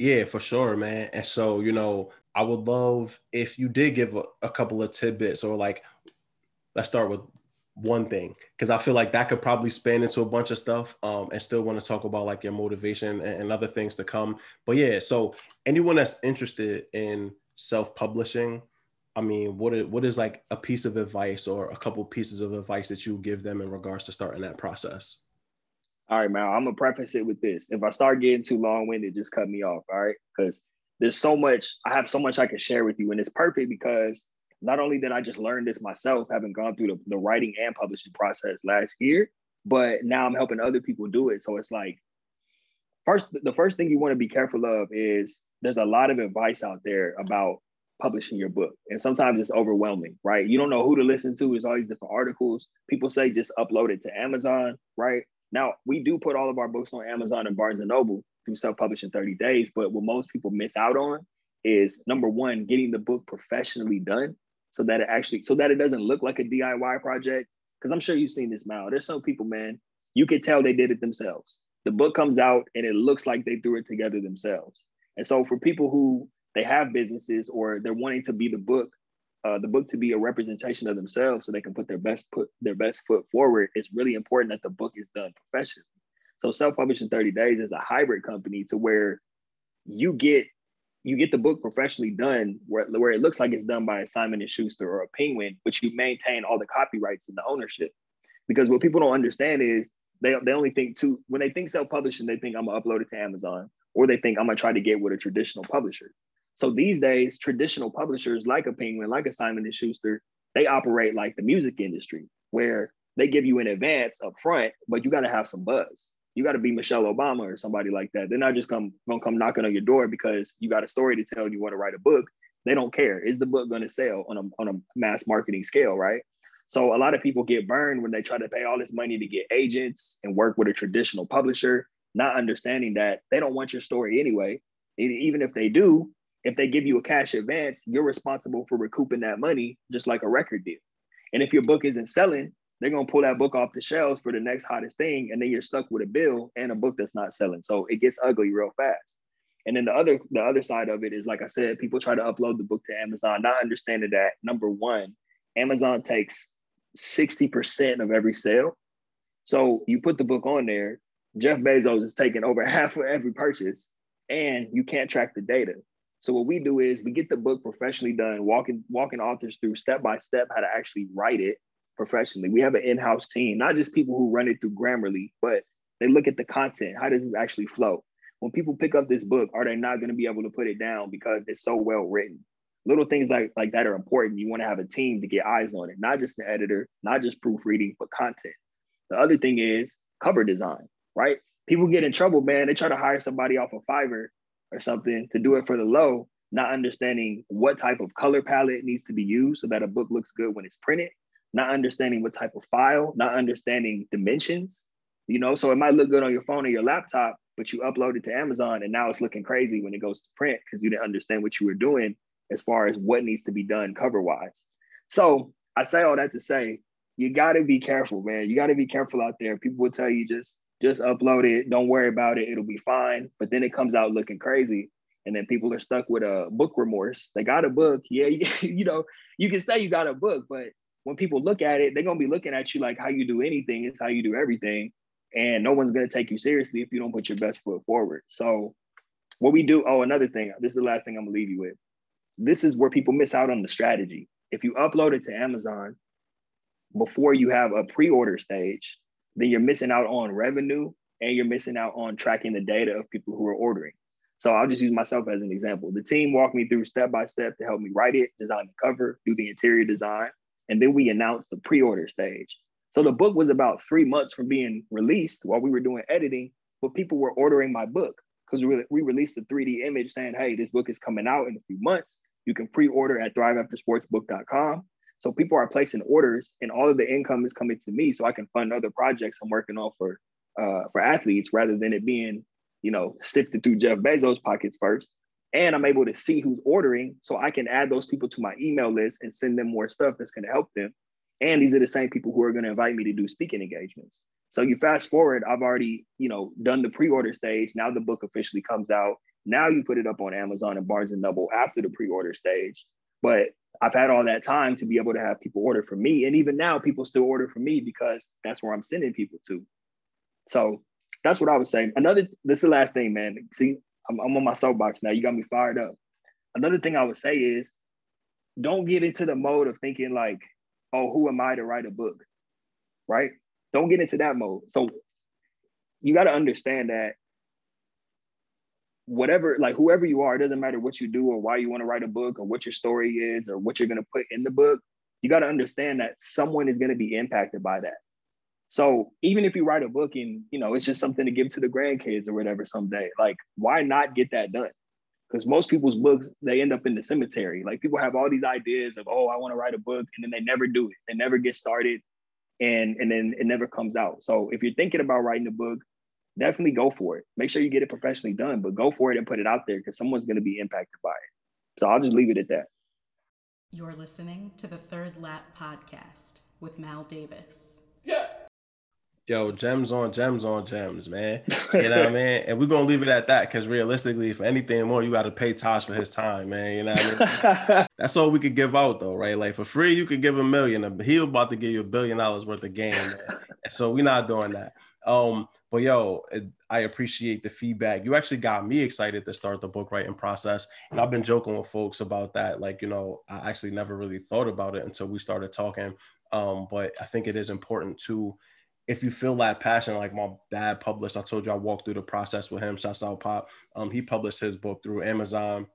S1: Yeah, for sure, man. And so, you know, I would love if you did give a, a couple of tidbits or like, let's start with one thing because I feel like that could probably span into a bunch of stuff um, and still want to talk about like your motivation and, and other things to come. But yeah, so anyone that's interested in self-publishing, I mean, what is, what is like a piece of advice or a couple pieces of advice that you give them in regards to starting that process?
S2: All right, man. I'm gonna preface it with this. If I start getting too long-winded, just cut me off. All right, because there's so much. I have so much I can share with you, and it's perfect because not only did I just learn this myself, having gone through the, the writing and publishing process last year, but now I'm helping other people do it. So it's like, first, the first thing you want to be careful of is there's a lot of advice out there about publishing your book. And sometimes it's overwhelming, right? You don't know who to listen to. There's all these different articles. People say just upload it to Amazon, right? Now, we do put all of our books on Amazon and Barnes and Noble through self-publish in 30 days, but what most people miss out on is number one, getting the book professionally done so that it actually so that it doesn't look like a DIY project. Because I'm sure you've seen this, Mal. There's some people, man, you could tell they did it themselves. The book comes out and it looks like they threw it together themselves. And so for people who they have businesses or they're wanting to be the book uh, the book to be a representation of themselves so they can put their best put their best foot forward it's really important that the book is done professionally. So self-publishing 30 days is a hybrid company to where you get you get the book professionally done where, where it looks like it's done by a simon and schuster or a penguin but you maintain all the copyrights and the ownership. Because what people don't understand is they, they only think to when they think self-publishing they think i'm gonna upload it to amazon or they think i'm gonna try to get with a traditional publisher so these days, traditional publishers like a Penguin, like a Simon and Schuster, they operate like the music industry, where they give you an advance up front, but you got to have some buzz. You got to be Michelle Obama or somebody like that. They're not just come gonna come knocking on your door because you got a story to tell and you want to write a book. They don't care. Is the book going to sell on a on a mass marketing scale, right? So a lot of people get burned when they try to pay all this money to get agents and work with a traditional publisher, not understanding that they don't want your story anyway. Even if they do, if they give you a cash advance, you're responsible for recouping that money, just like a record deal. And if your book isn't selling, they're gonna pull that book off the shelves for the next hottest thing, and then you're stuck with a bill and a book that's not selling. So it gets ugly real fast. And then the other the other side of it is like I said, people try to upload the book to Amazon, not understanding that number one, Amazon takes 60% of every sale. So you put the book on there, Jeff Bezos is taking over half of every purchase, and you can't track the data. So what we do is we get the book professionally done, walking walking authors through step by step how to actually write it professionally. We have an in-house team, not just people who run it through Grammarly, but they look at the content. How does this actually flow? When people pick up this book, are they not going to be able to put it down because it's so well written? Little things like, like that are important. You want to have a team to get eyes on it, not just an editor, not just proofreading, but content. The other thing is cover design, right? People get in trouble, man. They try to hire somebody off of Fiverr or something to do it for the low, not understanding what type of color palette needs to be used so that a book looks good when it's printed, not understanding what type of file, not understanding dimensions. You know, so it might look good on your phone or your laptop, but you upload it to Amazon and now it's looking crazy when it goes to print because you didn't understand what you were doing as far as what needs to be done cover wise. So I say all that to say, you got to be careful, man. You got to be careful out there. People will tell you just just upload it, don't worry about it, it'll be fine. But then it comes out looking crazy, and then people are stuck with a book remorse. They got a book, yeah, you, you know, you can say you got a book, but when people look at it, they're gonna be looking at you like how you do anything is how you do everything, and no one's gonna take you seriously if you don't put your best foot forward. So, what we do, oh, another thing, this is the last thing I'm gonna leave you with. This is where people miss out on the strategy. If you upload it to Amazon before you have a pre-order stage, then you're missing out on revenue and you're missing out on tracking the data of people who are ordering. So I'll just use myself as an example. The team walked me through step by step to help me write it, design the cover, do the interior design, and then we announced the pre-order stage. So the book was about three months from being released while we were doing editing, but people were ordering my book because we, we released a 3D image saying, hey, this book is coming out in a few months. You can pre-order at thriveaftersportsbook.com. So people are placing orders, and all of the income is coming to me, so I can fund other projects I'm working on for uh, for athletes, rather than it being, you know, sifted through Jeff Bezos' pockets first. And I'm able to see who's ordering, so I can add those people to my email list and send them more stuff that's going to help them. And these are the same people who are going to invite me to do speaking engagements. So you fast forward, I've already, you know, done the pre-order stage. Now the book officially comes out. Now you put it up on Amazon and Barnes and Noble after the pre-order stage. But I've had all that time to be able to have people order from me. And even now, people still order from me because that's where I'm sending people to. So that's what I was saying. Another, this is the last thing, man. See, I'm, I'm on my soapbox now. You got me fired up. Another thing I would say is don't get into the mode of thinking like, oh, who am I to write a book? Right? Don't get into that mode. So you got to understand that whatever, like whoever you are, it doesn't matter what you do or why you want to write a book or what your story is or what you're going to put in the book. You got to understand that someone is going to be impacted by that. So even if you write a book and you know it's just something to give to the grandkids or whatever someday, like why not get that done? Because most people's books they end up in the cemetery. Like people have all these ideas of oh I want to write a book and then they never do it. They never get started, and and then it never comes out. So if you're thinking about writing a book, definitely go for it. Make sure you get it professionally done, but go for it and put it out there because someone's going to be impacted by it. So I'll just leave it at that.
S3: You're listening to the Third Lap Podcast with Mal Davis.
S1: Yeah. Yo, gems on gems on gems, man. You know what I mean? And we're gonna leave it at that because realistically, for anything more, you gotta pay Taj for his time, man. You know what I mean? That's all we could give out though, right? Like for free, you could give a million. He about to give you a billion dollars worth of game. Man. So we're not doing that. Um, but yo, I appreciate the feedback. You actually got me excited to start the book writing process. And I've been joking with folks about that. Like, you know, I actually never really thought about it until we started talking. Um, but I think it is important to, if you feel that passion, like my dad published, I told you I walked through the process with him. Shouts out Pop. Um, he published his book through Amazon.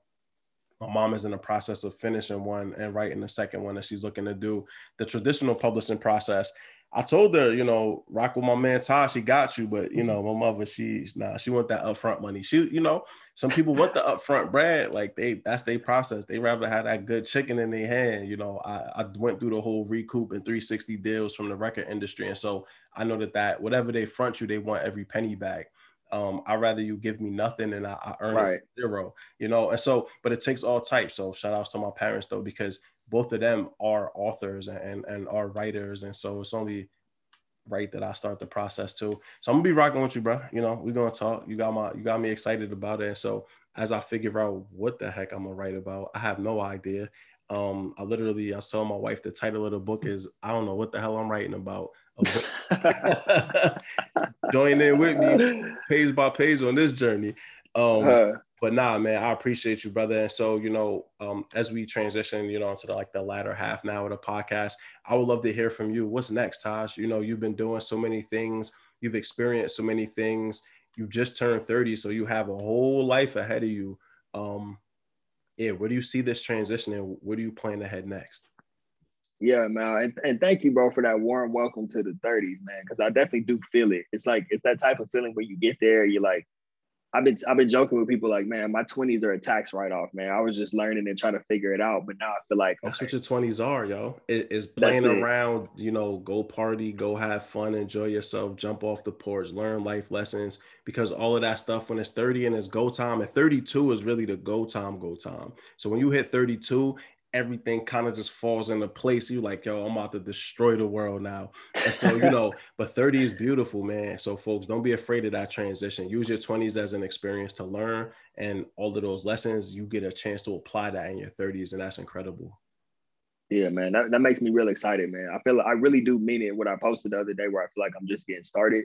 S1: My mom is in the process of finishing one and writing the second one that she's looking to do the traditional publishing process. I told her, you know, rock with my man Taj, he got you. But you know, my mother, she's nah, she want that upfront money. She, you know, some people want the upfront bread, like they that's their process. They rather have that good chicken in their hand. You know, I, I went through the whole recoup and 360 deals from the record industry. And so I know that that whatever they front you, they want every penny back. Um, I'd rather you give me nothing and I, I earn right. zero, you know. And so, but it takes all types. So shout out to my parents though, because both of them are authors and and are writers, and so it's only right that I start the process too. So I'm gonna be rocking with you, bro. You know, we're gonna talk. You got my you got me excited about it. And so as I figure out what the heck I'm gonna write about, I have no idea. Um, I literally I was telling my wife the title of the book is I don't know what the hell I'm writing about. Join in with me page by page on this journey. Um, uh, but nah, man, I appreciate you, brother. And so, you know, um, as we transition, you know, into the, like the latter half now of the podcast, I would love to hear from you. What's next, Taj? You know, you've been doing so many things, you've experienced so many things. You just turned 30, so you have a whole life ahead of you. Um, yeah, where do you see this transition and where do you plan to head next?
S2: Yeah, man. And, and thank you, bro, for that warm welcome to the 30s, man. Cause I definitely do feel it. It's like it's that type of feeling where you get there, you're like, I've been I've been joking with people like, man, my 20s are a tax write-off, man. I was just learning and trying to figure it out. But now I feel like
S1: that's okay, what your 20s are, yo. It is playing around, you know, go party, go have fun, enjoy yourself, jump off the porch, learn life lessons. Because all of that stuff when it's 30 and it's go time, and 32 is really the go time, go time. So when you hit 32, everything kind of just falls into place. You like, yo, I'm about to destroy the world now. And so, you know, but 30 is beautiful, man. So folks, don't be afraid of that transition. Use your 20s as an experience to learn and all of those lessons, you get a chance to apply that in your 30s. And that's incredible.
S2: Yeah, man. That, that makes me real excited, man. I feel like I really do mean it what I posted the other day where I feel like I'm just getting started.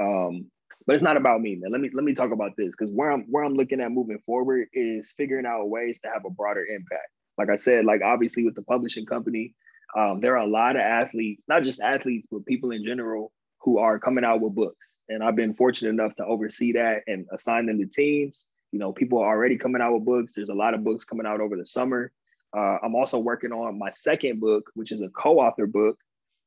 S2: Um, but it's not about me, man. Let me let me talk about this because where I'm where I'm looking at moving forward is figuring out ways to have a broader impact like I said, like obviously with the publishing company, um, there are a lot of athletes, not just athletes, but people in general who are coming out with books. And I've been fortunate enough to oversee that and assign them to teams. You know, people are already coming out with books. There's a lot of books coming out over the summer. Uh, I'm also working on my second book, which is a co-author book.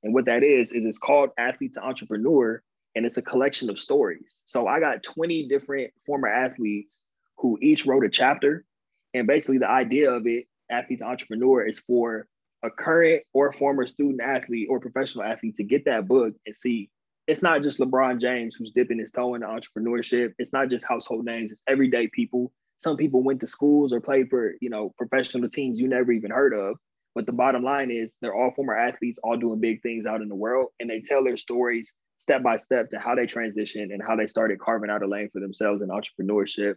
S2: And what that is, is it's called Athlete to Entrepreneur, and it's a collection of stories. So I got 20 different former athletes who each wrote a chapter. And basically the idea of it athlete to entrepreneur is for a current or former student athlete or professional athlete to get that book and see it's not just LeBron James who's dipping his toe into entrepreneurship. It's not just household names, it's everyday people. Some people went to schools or played for, you know, professional teams you never even heard of. But the bottom line is they're all former athletes, all doing big things out in the world, and they tell their stories step by step to how they transitioned and how they started carving out a lane for themselves in entrepreneurship.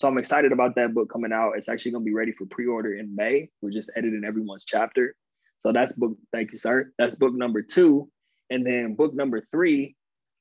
S2: So I'm excited about that book coming out. It's actually going to be ready for pre-order in May. We're just editing everyone's chapter. So that's book. Thank you, sir. That's book number two, and then book number three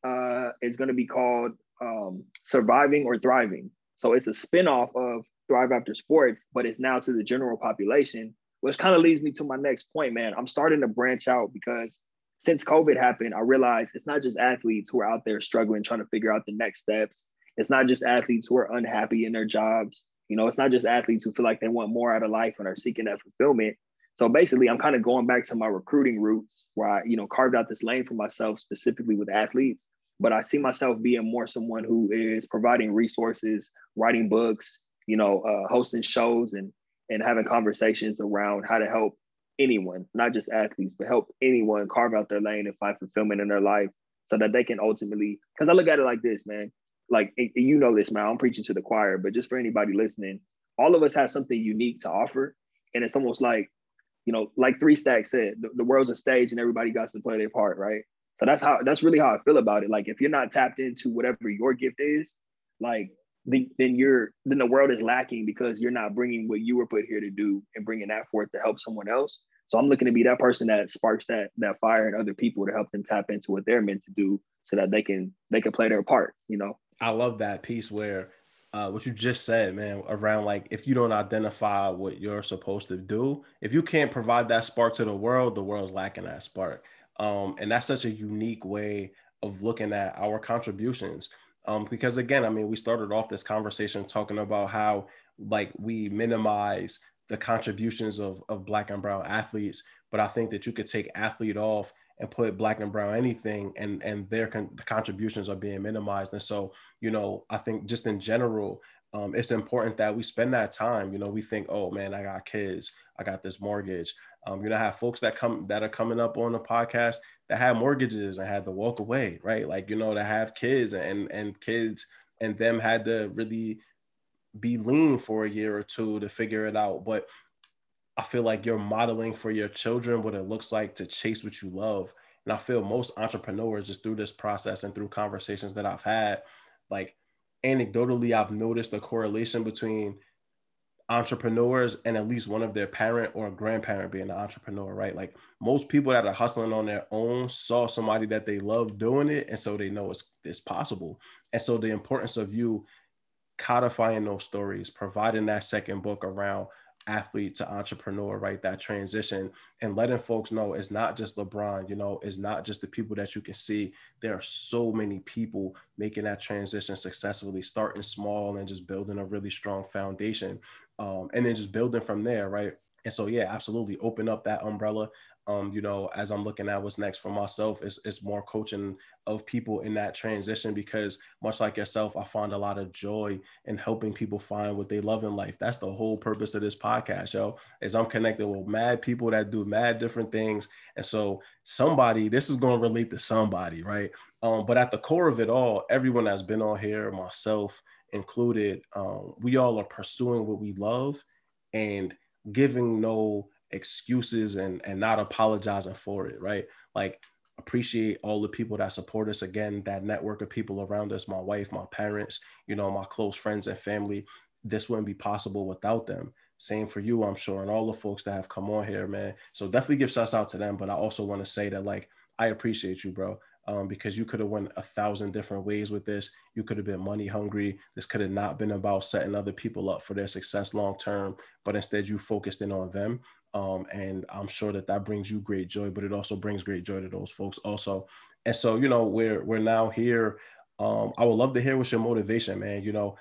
S2: uh, is going to be called um, "Surviving or Thriving." So it's a spinoff of Thrive After Sports, but it's now to the general population, which kind of leads me to my next point, man. I'm starting to branch out because since COVID happened, I realized it's not just athletes who are out there struggling, trying to figure out the next steps it's not just athletes who are unhappy in their jobs. You know, it's not just athletes who feel like they want more out of life and are seeking that fulfillment. So basically, I'm kind of going back to my recruiting roots where I, you know, carved out this lane for myself specifically with athletes. But I see myself being more someone who is providing resources, writing books, you know, uh, hosting shows and and having conversations around how to help anyone, not just athletes, but help anyone carve out their lane and find fulfillment in their life so that they can ultimately, because I look at it like this, man, like you know this, man. I'm preaching to the choir, but just for anybody listening, all of us have something unique to offer, and it's almost like, you know, like Three Stacks said, the, the world's a stage, and everybody got to play their part, right? So that's how that's really how I feel about it. Like if you're not tapped into whatever your gift is, like the, then you're then the world is lacking because you're not bringing what you were put here to do and bringing that forth to help someone else. So I'm looking to be that person that sparks that that fire in other people to help them tap into what they're meant to do so that they can they can play their part, you know.
S1: I love that piece where uh, what you just said, man, around like if you don't identify what you're supposed to do, if you can't provide that spark to the world, the world's lacking that spark. Um, and that's such a unique way of looking at our contributions. Um, because again, I mean, we started off this conversation talking about how like we minimize the contributions of, of black and brown athletes, but I think that you could take athlete off and put black and brown anything and and their con- contributions are being minimized. And so you know i think just in general um, it's important that we spend that time. You know we think oh man i got kids. I got this mortgage. Um, you know I have folks that come that are coming up on the podcast that have mortgages and had to walk away right? Like you know to have kids and and kids and them had to really be lean for a year or two to figure it out. But I feel like you're modeling for your children what it looks like to chase what you love. And I feel most entrepreneurs just through this process and through conversations that I've had, like anecdotally, I've noticed a correlation between entrepreneurs and at least one of their parent or grandparent being an entrepreneur, right? Like most people that are hustling on their own saw somebody that they love doing it, and so they know it's it's possible. And so the importance of you codifying those stories, providing that second book around athlete to entrepreneur, right? That transition and letting folks know it's not just LeBron, you know, it's not just the people that you can see. There are so many people making that transition successfully, starting small and just building a really strong foundation um, and then just building from there, right? And so, yeah, absolutely open up that umbrella. Um, you know, as I'm looking at what's next for myself, it's, it's more coaching of people in that transition because, much like yourself, I find a lot of joy in helping people find what they love in life. That's the whole purpose of this podcast, yo. Is I'm connected with mad people that do mad different things, and so somebody, this is going to relate to somebody, right? Um, but at the core of it all, everyone that's been on here, myself, included, um, we all are pursuing what we love and giving no excuses and and not apologizing for it, right? Like appreciate all the people that support us again, that network of people around us, my wife, my parents, you know, my close friends and family. This wouldn't be possible without them. Same for you, I'm sure, and all the folks that have come on here, man. So definitely give shouts out to them. But I also want to say that like I appreciate you, bro um, because you could have went a thousand different ways with this. You could have been money hungry. This could have not been about setting other people up for their success long term, but instead you focused in on them. Um, and I'm sure that that brings you great joy, but it also brings great joy to those folks also. And so, you know, we're we're now here. Um, I would love to hear what's your motivation, man. You know,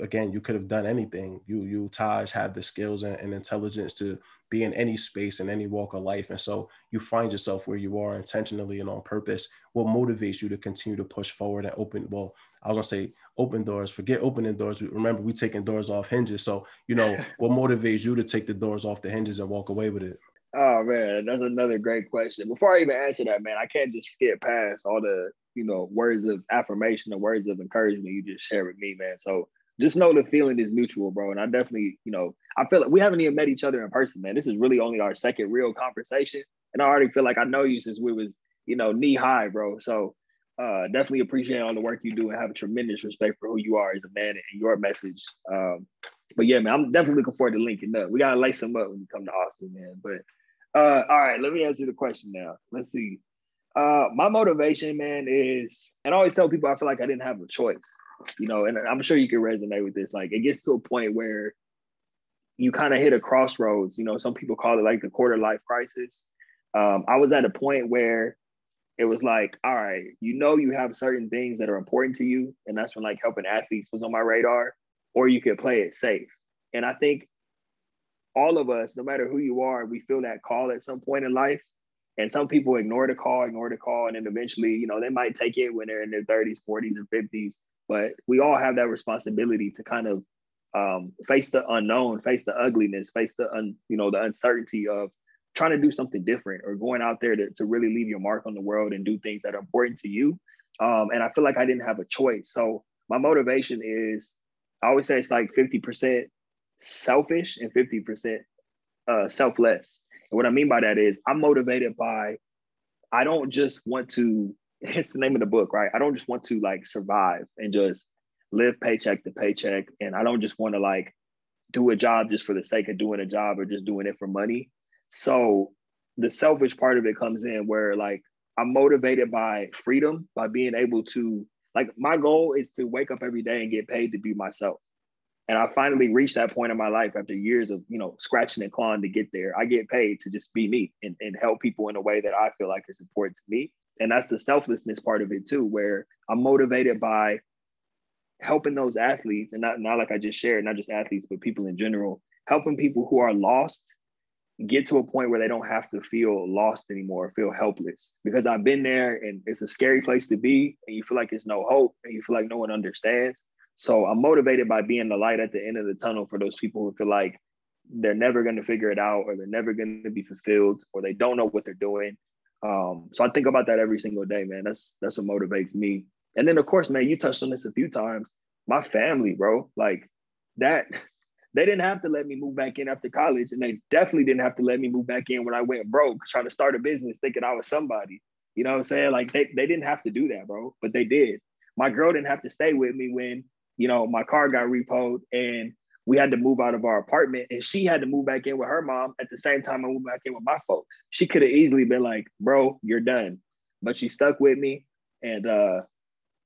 S1: again, you could have done anything. You you Taj had the skills and, and intelligence to be in any space in any walk of life. And so you find yourself where you are intentionally and on purpose. What motivates you to continue to push forward and open well i was gonna say open doors forget opening doors remember we taking doors off hinges. So you know what motivates you to take the doors off the hinges and walk away with it?
S2: Oh man that's another great question. Before i even answer that man i can't just skip past all the you know words of affirmation and words of encouragement you just shared with me man. So just know the feeling is mutual, bro. And I definitely, you know, I feel like we haven't even met each other in person, man. This is really only our second real conversation. And I already feel like I know you since we was, you know, knee high, bro. So uh definitely appreciate all the work you do and have a tremendous respect for who you are as a man and your message. Um, but yeah, man, I'm definitely looking forward to linking up. We gotta lace them up when you come to Austin, man. But uh all right, let me answer the question now. Let's see. Uh my motivation, man, is and I always tell people I feel like I didn't have a choice you know, and I'm sure you can resonate with this. Like it gets to a point where you kind of hit a crossroads. You know, some people call it like the quarter life crisis. Um, I was at a point where it was like, all right, you know, you have certain things that are important to you, and that's when like helping athletes was on my radar, or you could play it safe. And I think all of us, no matter who you are, we feel that call at some point in life. And some people ignore the call, ignore the call, and then eventually, you know, they might take it when they're in their 30s, 40s, and 50s. But we all have that responsibility to kind of um, face the unknown, face the ugliness, face the un, you know the uncertainty of trying to do something different or going out there to, to really leave your mark on the world and do things that are important to you. Um, and I feel like I didn't have a choice. So my motivation is, I always say it's like 50% selfish and 50% uh, selfless. And what I mean by that is I'm motivated by, I don't just want to it's the name of the book, right? I don't just want to like survive and just live paycheck to paycheck. And I don't just want to like do a job just for the sake of doing a job or just doing it for money. So the selfish part of it comes in where like I'm motivated by freedom, by being able to like my goal is to wake up every day and get paid to be myself. And I finally reached that point in my life after years of, you know, scratching and clawing to get there. I get paid to just be me and, and help people in a way that I feel like is important to me and that's the selflessness part of it too where i'm motivated by helping those athletes and not, not like i just shared not just athletes but people in general helping people who are lost get to a point where they don't have to feel lost anymore feel helpless. Because i've been there and it's a scary place to be and you feel like there's no hope and you feel like no one understands. So i'm motivated by being the light at the end of the tunnel for those people who feel like they're never going to figure it out or they're never going to be fulfilled or they don't know what they're doing um, so I think about that every single day, man. That's that's what motivates me. And then of course, man, you touched on this a few times. my family, bro. Like that, they didn't have to let me move back in after college, and they definitely didn't have to let me move back in when I went broke, trying to start a business, thinking I was somebody. You know what I'm saying? Like they, they didn't have to do that, bro, but they did. My girl didn't have to stay with me when, you know, my car got repoed and we had to move out of our apartment and she had to move back in with her mom at the same time I moved back in with my folks. She could have easily been like, bro, you're done. But she stuck with me. And uh,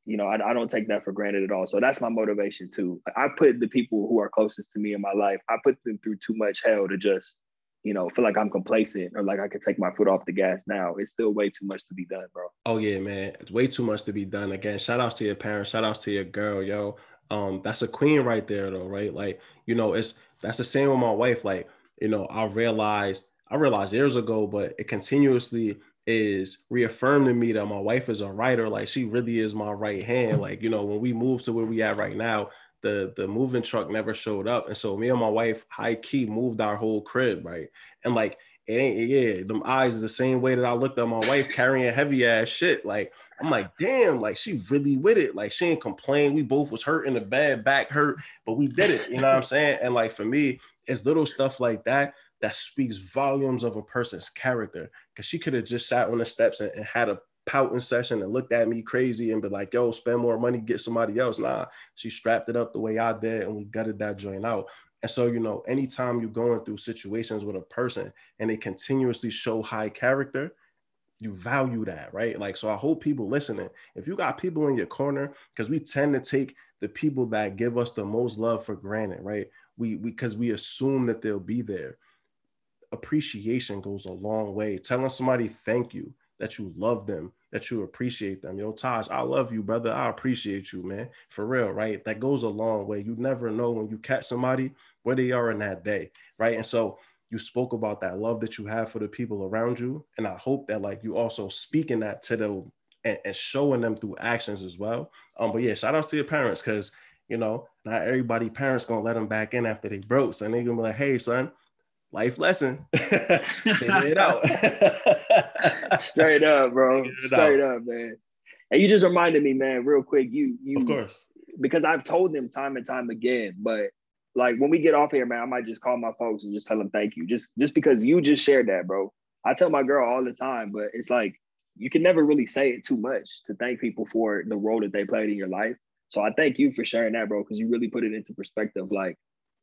S2: you know, I, I, don't take that for granted at all. So that's my motivation too. I put the people who are closest to me in my life, I put them through too much hell to just, you know, feel like I'm complacent or like I can take my foot off the gas now. It's still way too much to be done, bro.
S1: Oh yeah, man. It's way too much to be done. Again, shout outs to your parents, shout outs to your girl, yo. Um, that's a queen right there though, right? Like, you know, it's that's the same with my wife. Like, you know, I realized I realized years ago, but it continuously is reaffirmed to me that my wife is a writer. Like she really is my right hand. Like, you know, when we moved to where we at right now, the the moving truck never showed up. And so me and my wife high key moved our whole crib, right? And like it ain't yeah, them eyes is the same way that I looked at my wife carrying heavy ass shit. Like I'm like, damn, like she really with it. Like she ain't complain. We both was hurt in the bad, back hurt, but we did it. You know what I'm saying? And like for me, it's little stuff like that that speaks volumes of a person's character. Cause she could have just sat on the steps and, and, had a pouting session and looked at me crazy and be like, yo, spend more money, get somebody else. Nah, she strapped it up the way I did and we gutted that joint out. And so, you know, anytime you're going through situations with a person and they continuously show high character, you value that, right? Like, so I hope people listening, if you got people in your corner, because we tend to take the people that give us the most love for granted, right? We because we, we assume that they'll be there appreciation goes a long way. Telling somebody thank you, that you love them, that you appreciate them. Yo, Taj, I love you, brother. I appreciate you, man. For real, right? That goes a long way. You never know when you catch somebody where they are in that day, right? And so you spoke about that love that you have for the people around you. And I hope that like you also speaking that to them and, and showing them through actions as well. Um, but yeah, shout out to your parents because you know, not everybody parents gonna let them back in after they broke. So they gonna be like, hey son, life lesson. Figure it out.
S2: Straight up, bro. Straight out. up, man. And you just reminded me, man, real quick. You, you,
S1: of course,
S2: because I've told them time and time again. But like when we get off here, man, I might just call my folks and just tell them thank you. Just, just because you just shared that, bro. I tell my girl all the time, but it's like you can never really say it too much to thank people for the role that they played in your life. So I thank you for sharing that, bro, because you really put it into perspective. Like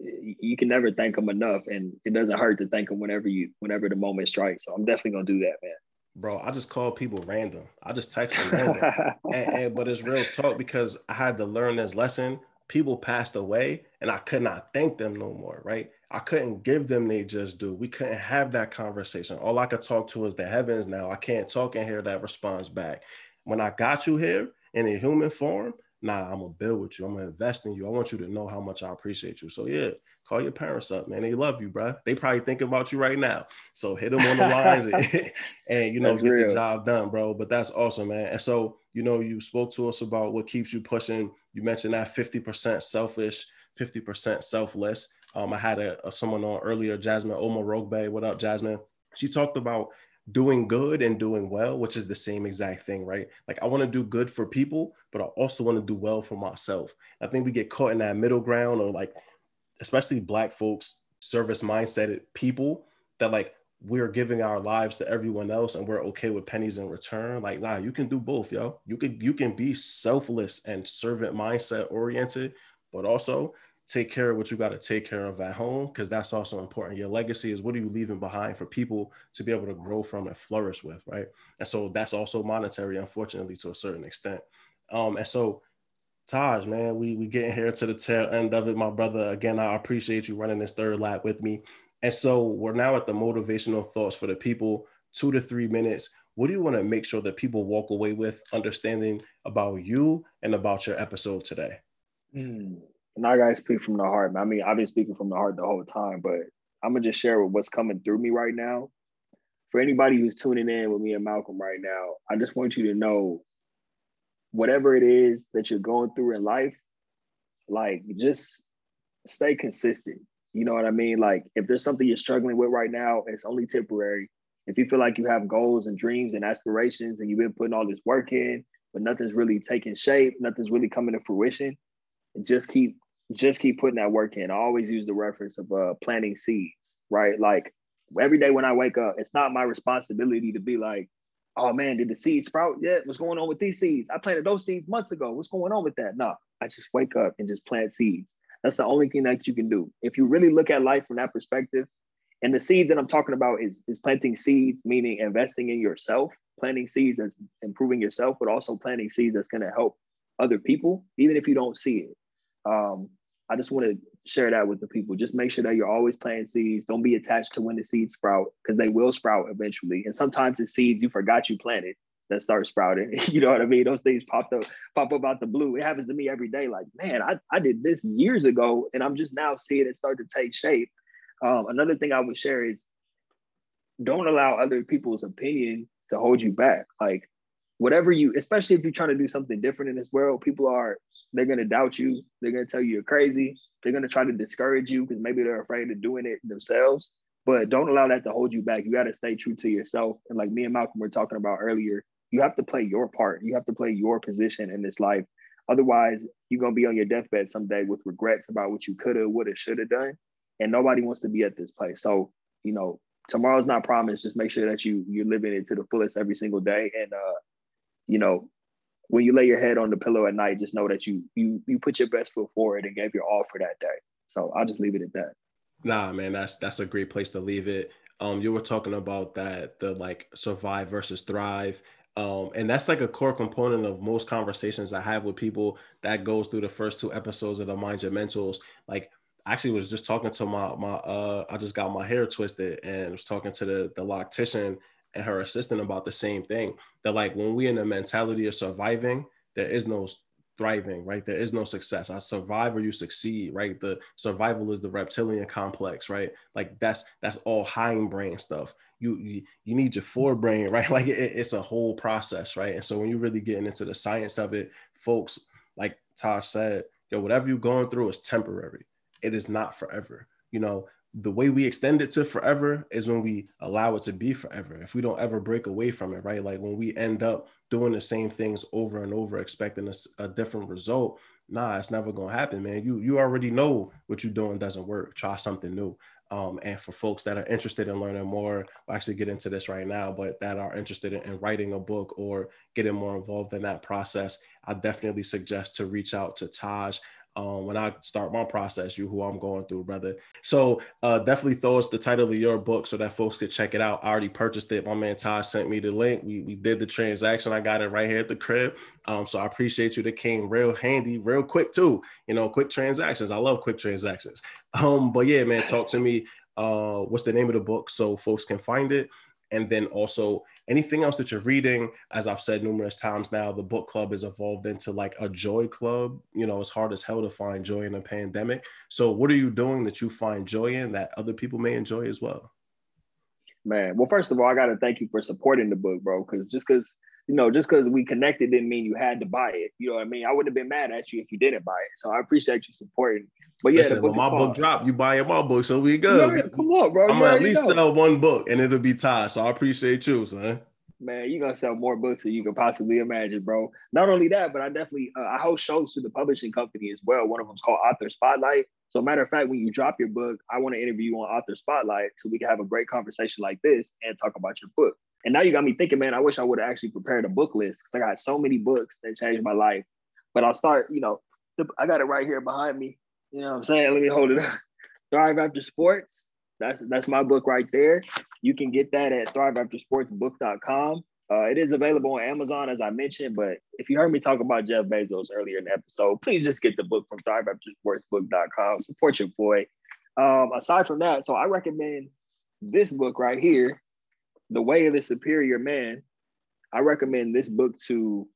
S2: you can never thank them enough, and it doesn't hurt to thank them whenever you whenever the moment strikes. So I'm definitely gonna do that, man.
S1: Bro, I just call people random. I just text them random, and, and, but it's real talk because I had to learn this lesson. People passed away, and I could not thank them no more. Right? I couldn't give them they just do. We couldn't have that conversation. All I could talk to is the heavens. Now I can't talk and hear that response back. When I got you here in a human form, nah, I'm gonna build with you. I'm gonna invest in you. I want you to know how much I appreciate you. So yeah, call your parents up, man. They love you, bro. They probably thinking about you right now. So hit them on the lines and, and, you know that's get real. the job done, bro. But that's awesome, man. And so you know, you spoke to us about what keeps you pushing. You mentioned that 50% selfish, 50% selfless. Um, I had a, a someone on earlier, Jasmine Omar Rogbe. What up, Jasmine? She talked about doing good and doing well, which is the same exact thing, right? Like I want to do good for people, but I also want to do well for myself. I think we get caught in that middle ground or like, especially black folks, service mindset people that like we're giving our lives to everyone else and we're okay with pennies in return. Like, nah, you can do both, yo. You can you can be selfless and servant mindset oriented, but also take care of what you got to take care of at home because that's also important. Your legacy is what are you leaving behind for people to be able to grow from and flourish with, right? And so that's also monetary, unfortunately, to a certain extent. Um, and so Taj, man, we we getting here to the tail end of it, my brother. Again, I appreciate you running this third lap with me. And so we're now at the motivational thoughts for the people, two to three minutes. What do you want to make sure that people walk away with understanding about you and about your episode today?
S2: Mm and I gotta speak from the heart. Man. I mean, I've been speaking from the heart the whole time, but I'm gonna just share with what's coming through me right now. For anybody who's tuning in with me and Malcolm right now, I just want you to know whatever it is that you're going through in life, like just stay consistent. You know what I mean? Like if there's something you're struggling with right now, it's only temporary. If you feel like you have goals and dreams and aspirations and you've been putting all this work in, but nothing's really taking shape, nothing's really coming to fruition, just keep just keep putting that work in. I always use the reference of uh, planting seeds, right? Like every day when I wake up, it's not my responsibility to be like, oh man, did the seeds sprout yet? What's going on with these seeds? I planted those seeds months ago. What's going on with that? No, I just wake up and just plant seeds. That's the only thing that you can do. If you really look at life from that perspective, and the seeds that I'm talking about is, is planting seeds, meaning investing in yourself, planting seeds as improving yourself, but also planting seeds that's going to help other people, even if you don't see it. Um, I just want to share that with the people. Just make sure that you're always planting seeds. Don't be attached to when the seeds sprout because they will sprout eventually. And sometimes the seeds you forgot you planted that start sprouting. you know what I mean? Those things pop up, pop up out the blue. It happens to me every day. Like, man, I, I did this years ago and I'm just now seeing it start to take shape. Um, another thing I would share is don't allow other people's opinion to hold you back. Like whatever you, especially if you're trying to do something different in this world, people are they're gonna doubt you. They're gonna tell you you're crazy. They're gonna try to discourage you because maybe they're afraid of doing it themselves. But don't allow that to hold you back. You got to stay true to yourself. And like me and Malcolm were talking about earlier, you have to play your part. You have to play your position in this life. Otherwise, you're gonna be on your deathbed someday with regrets about what you could have, would have, should have done. And nobody wants to be at this place. So, you know, tomorrow's not promised. Just make sure that you you're living it to the fullest every single day. And uh, you know, when you lay your head on the pillow at night, just know that you you you put your best foot forward and gave your all for that day. So I'll just leave it at that.
S1: Nah, man, that's that's a great place to leave it. Um, you were talking about that the like survive versus thrive. Um, and that's like a core component of most conversations I have with people that goes through the first two episodes of the Mind Your Mentals. Like I actually was just talking to my my uh I just got my hair twisted and was talking to the the loctician and her assistant about the same thing. That like when we in the mentality of surviving, there is no thriving, right? There is no success. I survive or you succeed, right? The survival is the reptilian complex, right? Like that's that's all hindbrain stuff. You you, you need your forebrain, right? Like it, it's a whole process, right? And so when you're really getting into the science of it, folks, like Taj said, yo, whatever you're going through is temporary. It is not forever. You know, the way we extend it to forever is when we allow it to be forever. If we don't ever break away from it, right? Like when we end up doing the same things over and over, expecting a, a different result, nah, it's never gonna happen, man. You you already know what you're doing doesn't work. Try something new. Um, and for folks that are interested in learning more, we'll actually get into this right now, but that are interested in, in writing a book or getting more involved in that process, I definitely suggest to reach out to Taj um, when I start my process, you who I'm going through, brother. So uh, definitely throw us the title of your book so that folks could check it out. I already purchased it. My man Todd sent me the link. We, we did the transaction. I got it right here at the crib. Um, so I appreciate you. That came real handy, real quick too. You know, quick transactions. I love quick transactions. Um, but yeah, man, talk to me. Uh, what's the name of the book so folks can find it? And then also anything else that you're reading? As i've said numerous times now the book club has evolved into like a joy club. You know it's hard as hell to find joy in a pandemic. So what are you doing that you find joy in that other people may enjoy as well?
S2: Man well first of all i got to thank you for supporting the book bro because just because you know, just because we connected didn't mean you had to buy it. You know what I mean? I wouldn't have been mad at you if you didn't buy it. So I appreciate you supporting. But yeah,
S1: Listen, when my book drop, you buy my book, so we good.
S2: Yeah, come on, bro.
S1: I'm gonna at least know. sell one book, and it'll be tied. So I appreciate you, son.
S2: Man, you're gonna sell more books than you could possibly imagine, bro. Not only that, but I definitely uh, I host shows to the publishing company as well. One of them's called Author Spotlight. So, matter of fact, when you drop your book, I want to interview you on Author Spotlight so we can have a great conversation like this and talk about your book. And now you got me thinking, man, I wish I would have actually prepared a book list because I got so many books that changed my life. But I'll start, you know, I got it right here behind me. You know what I'm saying? Let me hold it up. Thrive After Sports. That's that's my book right there. You can get that at thriveaftersportsbook.com. Uh, it is available on Amazon, as I mentioned. But if you heard me talk about Jeff Bezos earlier in the episode, please just get the book from thriveaftersportsbook.com. Support your boy. Um, aside from that, so I recommend this book right here the Way of the Superior Man. I recommend this book to,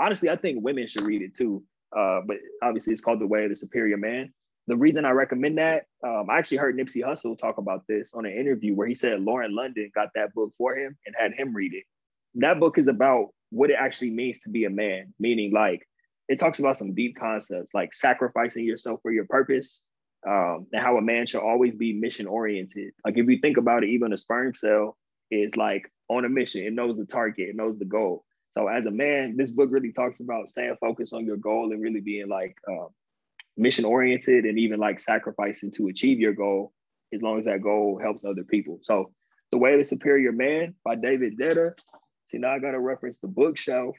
S2: honestly, I think women should read it too. Uh, but obviously, it's called The Way of the Superior Man. The reason I recommend that, um, I actually heard Nipsey Hussle talk about this on an interview where he said Lauren London got that book for him and had him read it. That book is about what it actually means to be a man, meaning like it talks about some deep concepts like sacrificing yourself for your purpose, um, and how a man should always be mission oriented. Like if you think about it, even a sperm cell is like on a mission. It knows the target, it knows the goal. So as a man, this book really talks about staying focused on your goal and really being like, um, mission oriented and even like sacrificing to achieve your goal as long as that goal helps other people. So The Way of the Superior Man by David Deida. See, now I got to reference the bookshelf.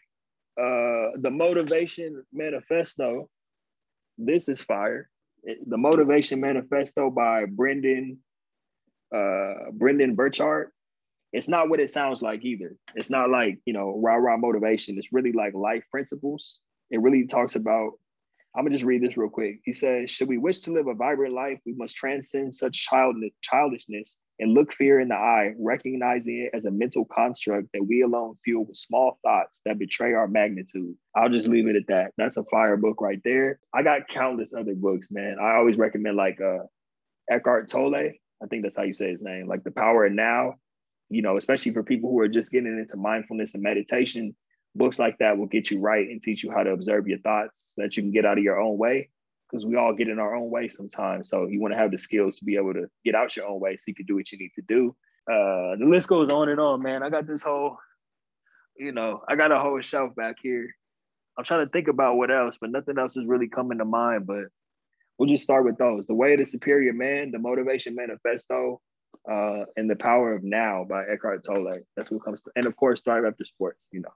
S2: Uh, the Motivation Manifesto. This is fire. The Motivation Manifesto by Brendon uh, Brendon Burchard. It's not what it sounds like either. It's not like, you know, rah rah motivation. It's really like life principles. It really talks about I'm gonna just read this real quick. He says, "Should we wish to live a vibrant life, we must transcend such child- childishness and look fear in the eye, recognizing it as a mental construct that we alone fuel with small thoughts that betray our magnitude." I'll just leave it at that. That's a fire book right there. I got countless other books, man. I always recommend like uh, Eckhart Tolle. I think that's how you say his name. Like The Power of Now. You know, especially for people who are just getting into mindfulness and meditation books like that will get you right and teach you how to observe your thoughts so that you can get out of your own way because we all get in our own way sometimes. So you want to have the skills to be able to get out your own way so you can do what you need to do. Uh the list goes on and on man. I got this whole you know i got a whole shelf back here. I'm trying to think about what else but nothing else is really coming to mind but we'll just start with those. The way of the superior man the motivation manifesto uh, and the power of now by Eckhart Tolle. That's what comes to, and of course, Thrive After Sports. You know.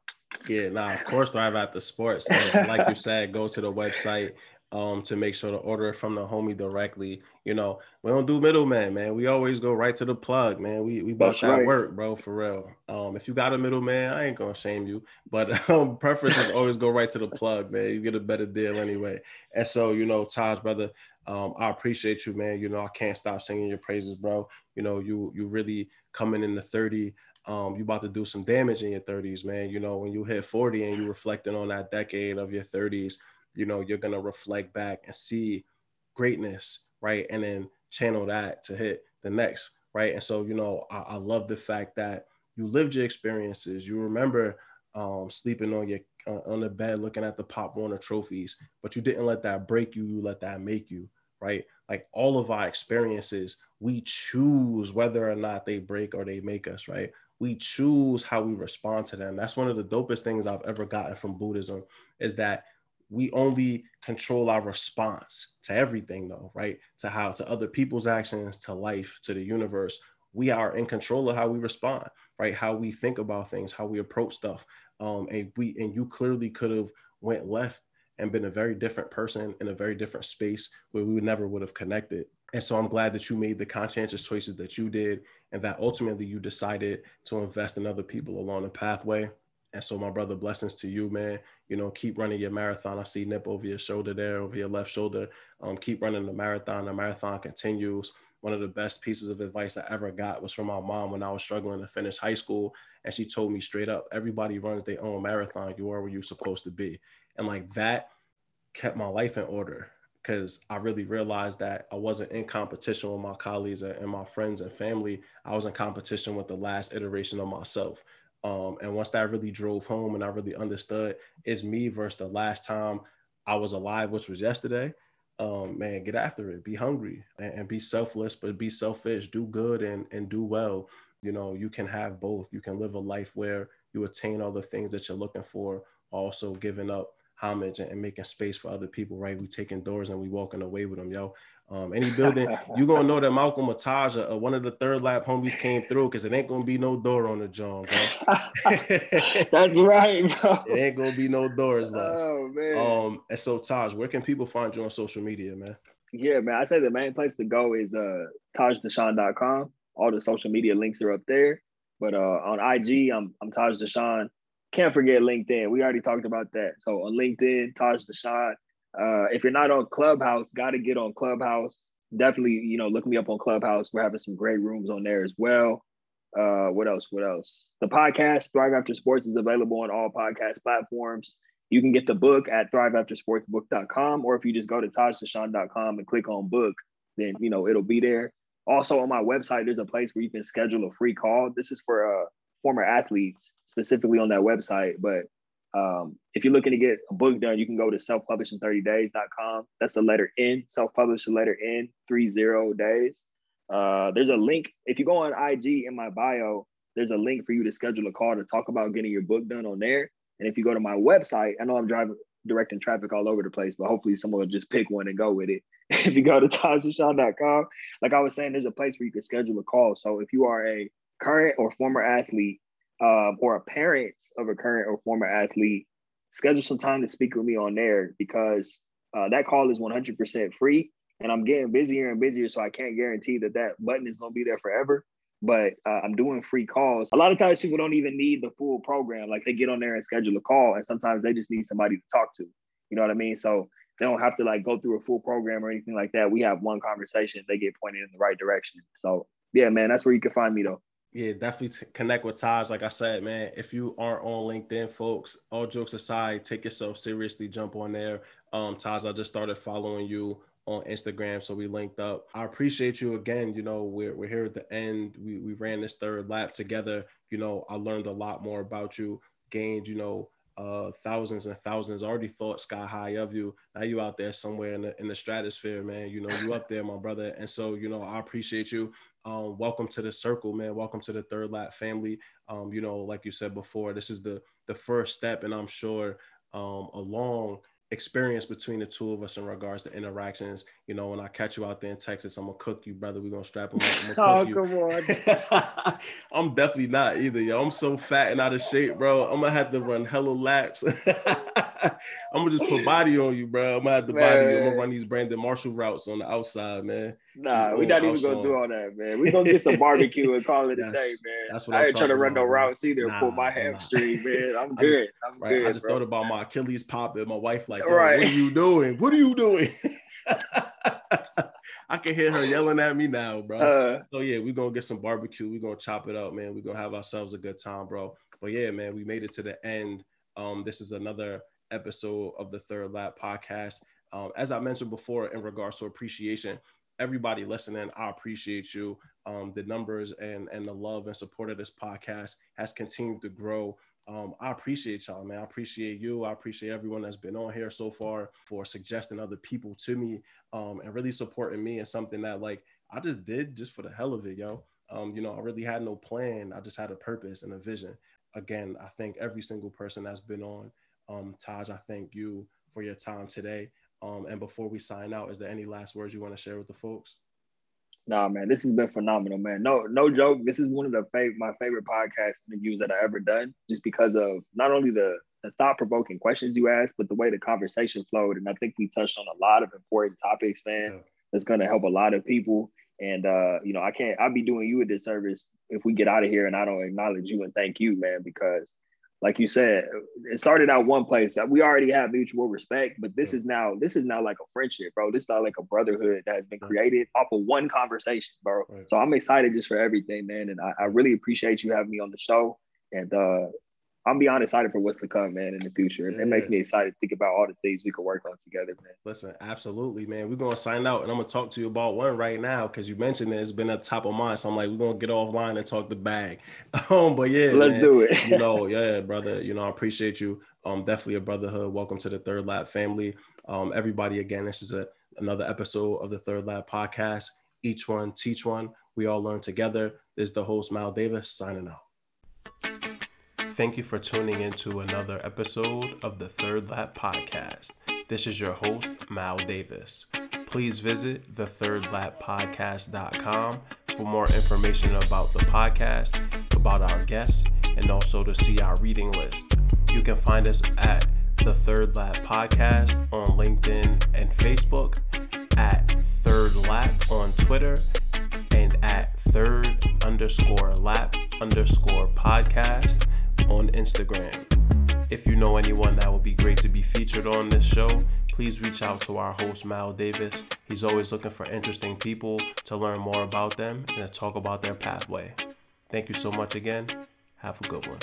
S1: Yeah, nah, of course, Thrive After Sports. And like you said, go to the website um to make sure to order it from the homie directly. You know, we don't do middleman, man. We always go right to the plug, man. We we bust that right. work, bro, for real. Um, if you got a middleman, I ain't gonna shame you, but um, preference is always go right to the plug, man. You get a better deal anyway. And so, you know, Taj, brother, um, I appreciate you, man. You know, I can't stop singing your praises, bro. You know, you you really coming in the 30 um, you about to do some damage in your 30s, man. You know, when you hit 40 and you reflecting on that decade of your 30s, you know, you're gonna reflect back and see greatness, right? And then channel that to hit the next, right? And so, you know, I, I love the fact that you lived your experiences. You remember um, sleeping on your on the bed, looking at the Pop Warner trophies, but you didn't let that break you. You let that make you, right? Like all of our experiences, we choose whether or not they break or they make us, right? we choose how we respond to them. That's one of the dopest things I've ever gotten from Buddhism is that we only control our response to everything though, right? To how to other people's actions, to life, to the universe. We are in control of how we respond, right? How we think about things, how we approach stuff. Um, and we and you clearly could have went left and been a very different person in a very different space where we never would have connected. And so I'm glad that you made the conscientious choices that you did and that ultimately you decided to invest in other people along the pathway. And so, my brother, blessings to you, man. You know, keep running your marathon. I see Nip over your shoulder there, over your left shoulder. Um, keep running the marathon. The marathon continues. One of the best pieces of advice I ever got was from my mom when I was struggling to finish high school. And she told me straight up, everybody runs their own marathon. You are where you're supposed to be. And like that kept my life in order because I really realized that I wasn't in competition with my colleagues and my friends and family. I was in competition with the last iteration of myself. Um, and once that really drove home and I really understood it's me versus the last time I was alive, which was yesterday. Um, man, get after it. Be hungry and, and be selfless, but be selfish. Do good and, and do well. You know, you can have both. You can live a life where you attain all the things that you're looking for, also giving up homage and, and, making space for other people, right? We taking doors and we walking away with them, yo. Um, any building, you gonna know that Malcolm Ataja, uh, one of the third lap homies came through because it ain't gonna be no door on the John.
S2: That's right, bro.
S1: It ain't gonna be no doors left. Oh man. Um, and so Taj, where can people find you on social media, man?
S2: Yeah, man. I say the main place to go is uh tajdashaun.com. All the social media links are up there. But uh on IG, I'm I'm Taj Dashaun can't forget LinkedIn. We already talked about that. So on LinkedIn, Taj Dashaun. Uh, if you're not on Clubhouse, got to get on Clubhouse. Definitely, you know, look me up on Clubhouse. We're having some great rooms on there as well. Uh, what else? What else? The podcast Thrive After Sports is available on all podcast platforms. You can get the book at thriveaftersportsbook.com, or if you just go to tajdashaun.com and click on book, then you know it'll be there. Also on my website, there's a place where you can schedule a free call. This is for uh, former athletes specifically on that website. But um, if you're looking to get a book done, you can go to selfpublishn30days.com. That's the letter N, self-publish the letter N, three zero days. Uh, there's a link. If you go on IG in my bio, there's a link for you to schedule a call to talk about getting your book done on there. And if you go to my website, I know I'm driving directing traffic all over the place, but hopefully someone will just pick one and go with it. if you go to tajdashaun.com, like I was saying, there's a place where you can schedule a call. So if you are a current or former athlete um, or a parent of a current or former athlete, schedule some time to speak with me on there because uh, that call is 100% free. And I'm getting busier and busier, so I can't guarantee that that button is going to be there forever but uh, I'm doing free calls. A lot of times people don't even need the full program. Like they get on there and schedule a call, and sometimes they just need somebody to talk to. You know what I mean? So they don't have to like go through a full program or anything like that. We have one conversation, they get pointed in the right direction. So yeah, man, that's where you can find me though.
S1: Yeah, definitely t- connect with Taj. Like I said, man, if you aren't on LinkedIn, folks, all jokes aside, take yourself seriously, jump on there. Um, Taj, I just started following you on Instagram. So we linked up. I appreciate you again. You know, we're, we're here at the end. We, we ran this third lap together. You know, I learned a lot more about you, gained, you know, uh, thousands and thousands already thought sky high of you. Now you out there somewhere in the, in the stratosphere, man. You know, you up there, my brother. And so, you know, I appreciate you. Um, welcome to the circle, man. Welcome to the third lap family. Um, you know, like you said before, this is the the first step, and I'm sure um, a long experience between the two of us in regards to interactions. You know, when I catch you out there in Texas, I'm gonna cook you, brother. We're gonna strap him up.
S2: oh, you. come on.
S1: I'm definitely not either, yo. I'm so fat and out of shape, bro. I'm gonna have to run hella laps. I'm gonna just put body on you, bro. I'm gonna have to man. body you. I'm gonna run these Brandon Marshall routes on the outside, man.
S2: Nah, we're not even gonna do all that, man. We're gonna get some barbecue and call it a day, man. That's what I I'm ain't trying to run about, no routes either. Nah, pull my hamstring, man. I'm good. Just, I'm right, good.
S1: I just
S2: bro.
S1: thought about my Achilles popping. My wife like, oh, right. what are you doing? What are you doing? I can hear her yelling at me now, bro. Uh, so yeah, we're gonna get some barbecue. We're gonna chop it up, man. We're gonna have ourselves a good time, bro. But yeah, man, we made it to the end. Um, this is another episode of the Third Lap podcast. Um, as I mentioned before, in regards to appreciation, everybody listening, I appreciate you. Um, the numbers and and the love and support of this podcast has continued to grow. Um, I appreciate y'all, man. I appreciate you. I appreciate everyone that's been on here so far for suggesting other people to me um, and really supporting me and something that like I just did just for the hell of it, yo. Um, you know, I really had no plan. I just had a purpose and a vision. Again, I thank every single person that's been on. Um, Taj, I thank you for your time today. Um, and before we sign out, is there any last words you want to share with the folks?
S2: Nah, man, this has been phenomenal, man. No, no joke. This is one of the fav- my favorite podcast interviews that I ever done, just because of not only the the thought provoking questions you asked, but the way the conversation flowed. And I think we touched on a lot of important topics, man. Yeah. That's going to help a lot of people. And uh, you know, I can't. I'll be doing you a disservice if we get out of here and I don't acknowledge you and thank you, man, because like you said, it started out one place. That we already have mutual respect, but this is now this is now like a friendship, bro. This is not like a brotherhood that has been created off of one conversation, bro. Right. So I'm excited just for everything, man. And I, I, really appreciate you having me on the show. And uh, I'm beyond excited for what's to come, man, in the future. Yeah. It makes me excited to think about all the things we could work on together, man.
S1: Listen, absolutely, man. We're gonna sign out, and I'm gonna talk to you about one right now because you mentioned it. It's been at top of mind, so I'm like, we're gonna get offline and talk the bag. Um, but yeah,
S2: let's
S1: man,
S2: do it.
S1: you know, yeah, brother. You know, I appreciate you. Um, definitely a brotherhood. Welcome to the Third Lap family. Um, everybody, again, this is a another episode of the Third Lap podcast. Each one teach one. We all learn together. This is the host Mal Davis signing out. Thank you for tuning into another episode of the Third Lap Podcast. This is your host, Mal Davis. Please visit thethirdlappodcast.com for more information about the podcast, about our guests, and also to see our reading list. You can find us at the Third Lap Podcast on LinkedIn and Facebook, at Third Lap on Twitter, and at Third underscore Lap underscore Podcast on Instagram. If you know anyone that would be great to be featured on this show, please reach out to our host, Mal Davis. He's always looking for interesting people to learn more about them and to talk about their pathway. Thank you so much again. Have a good one.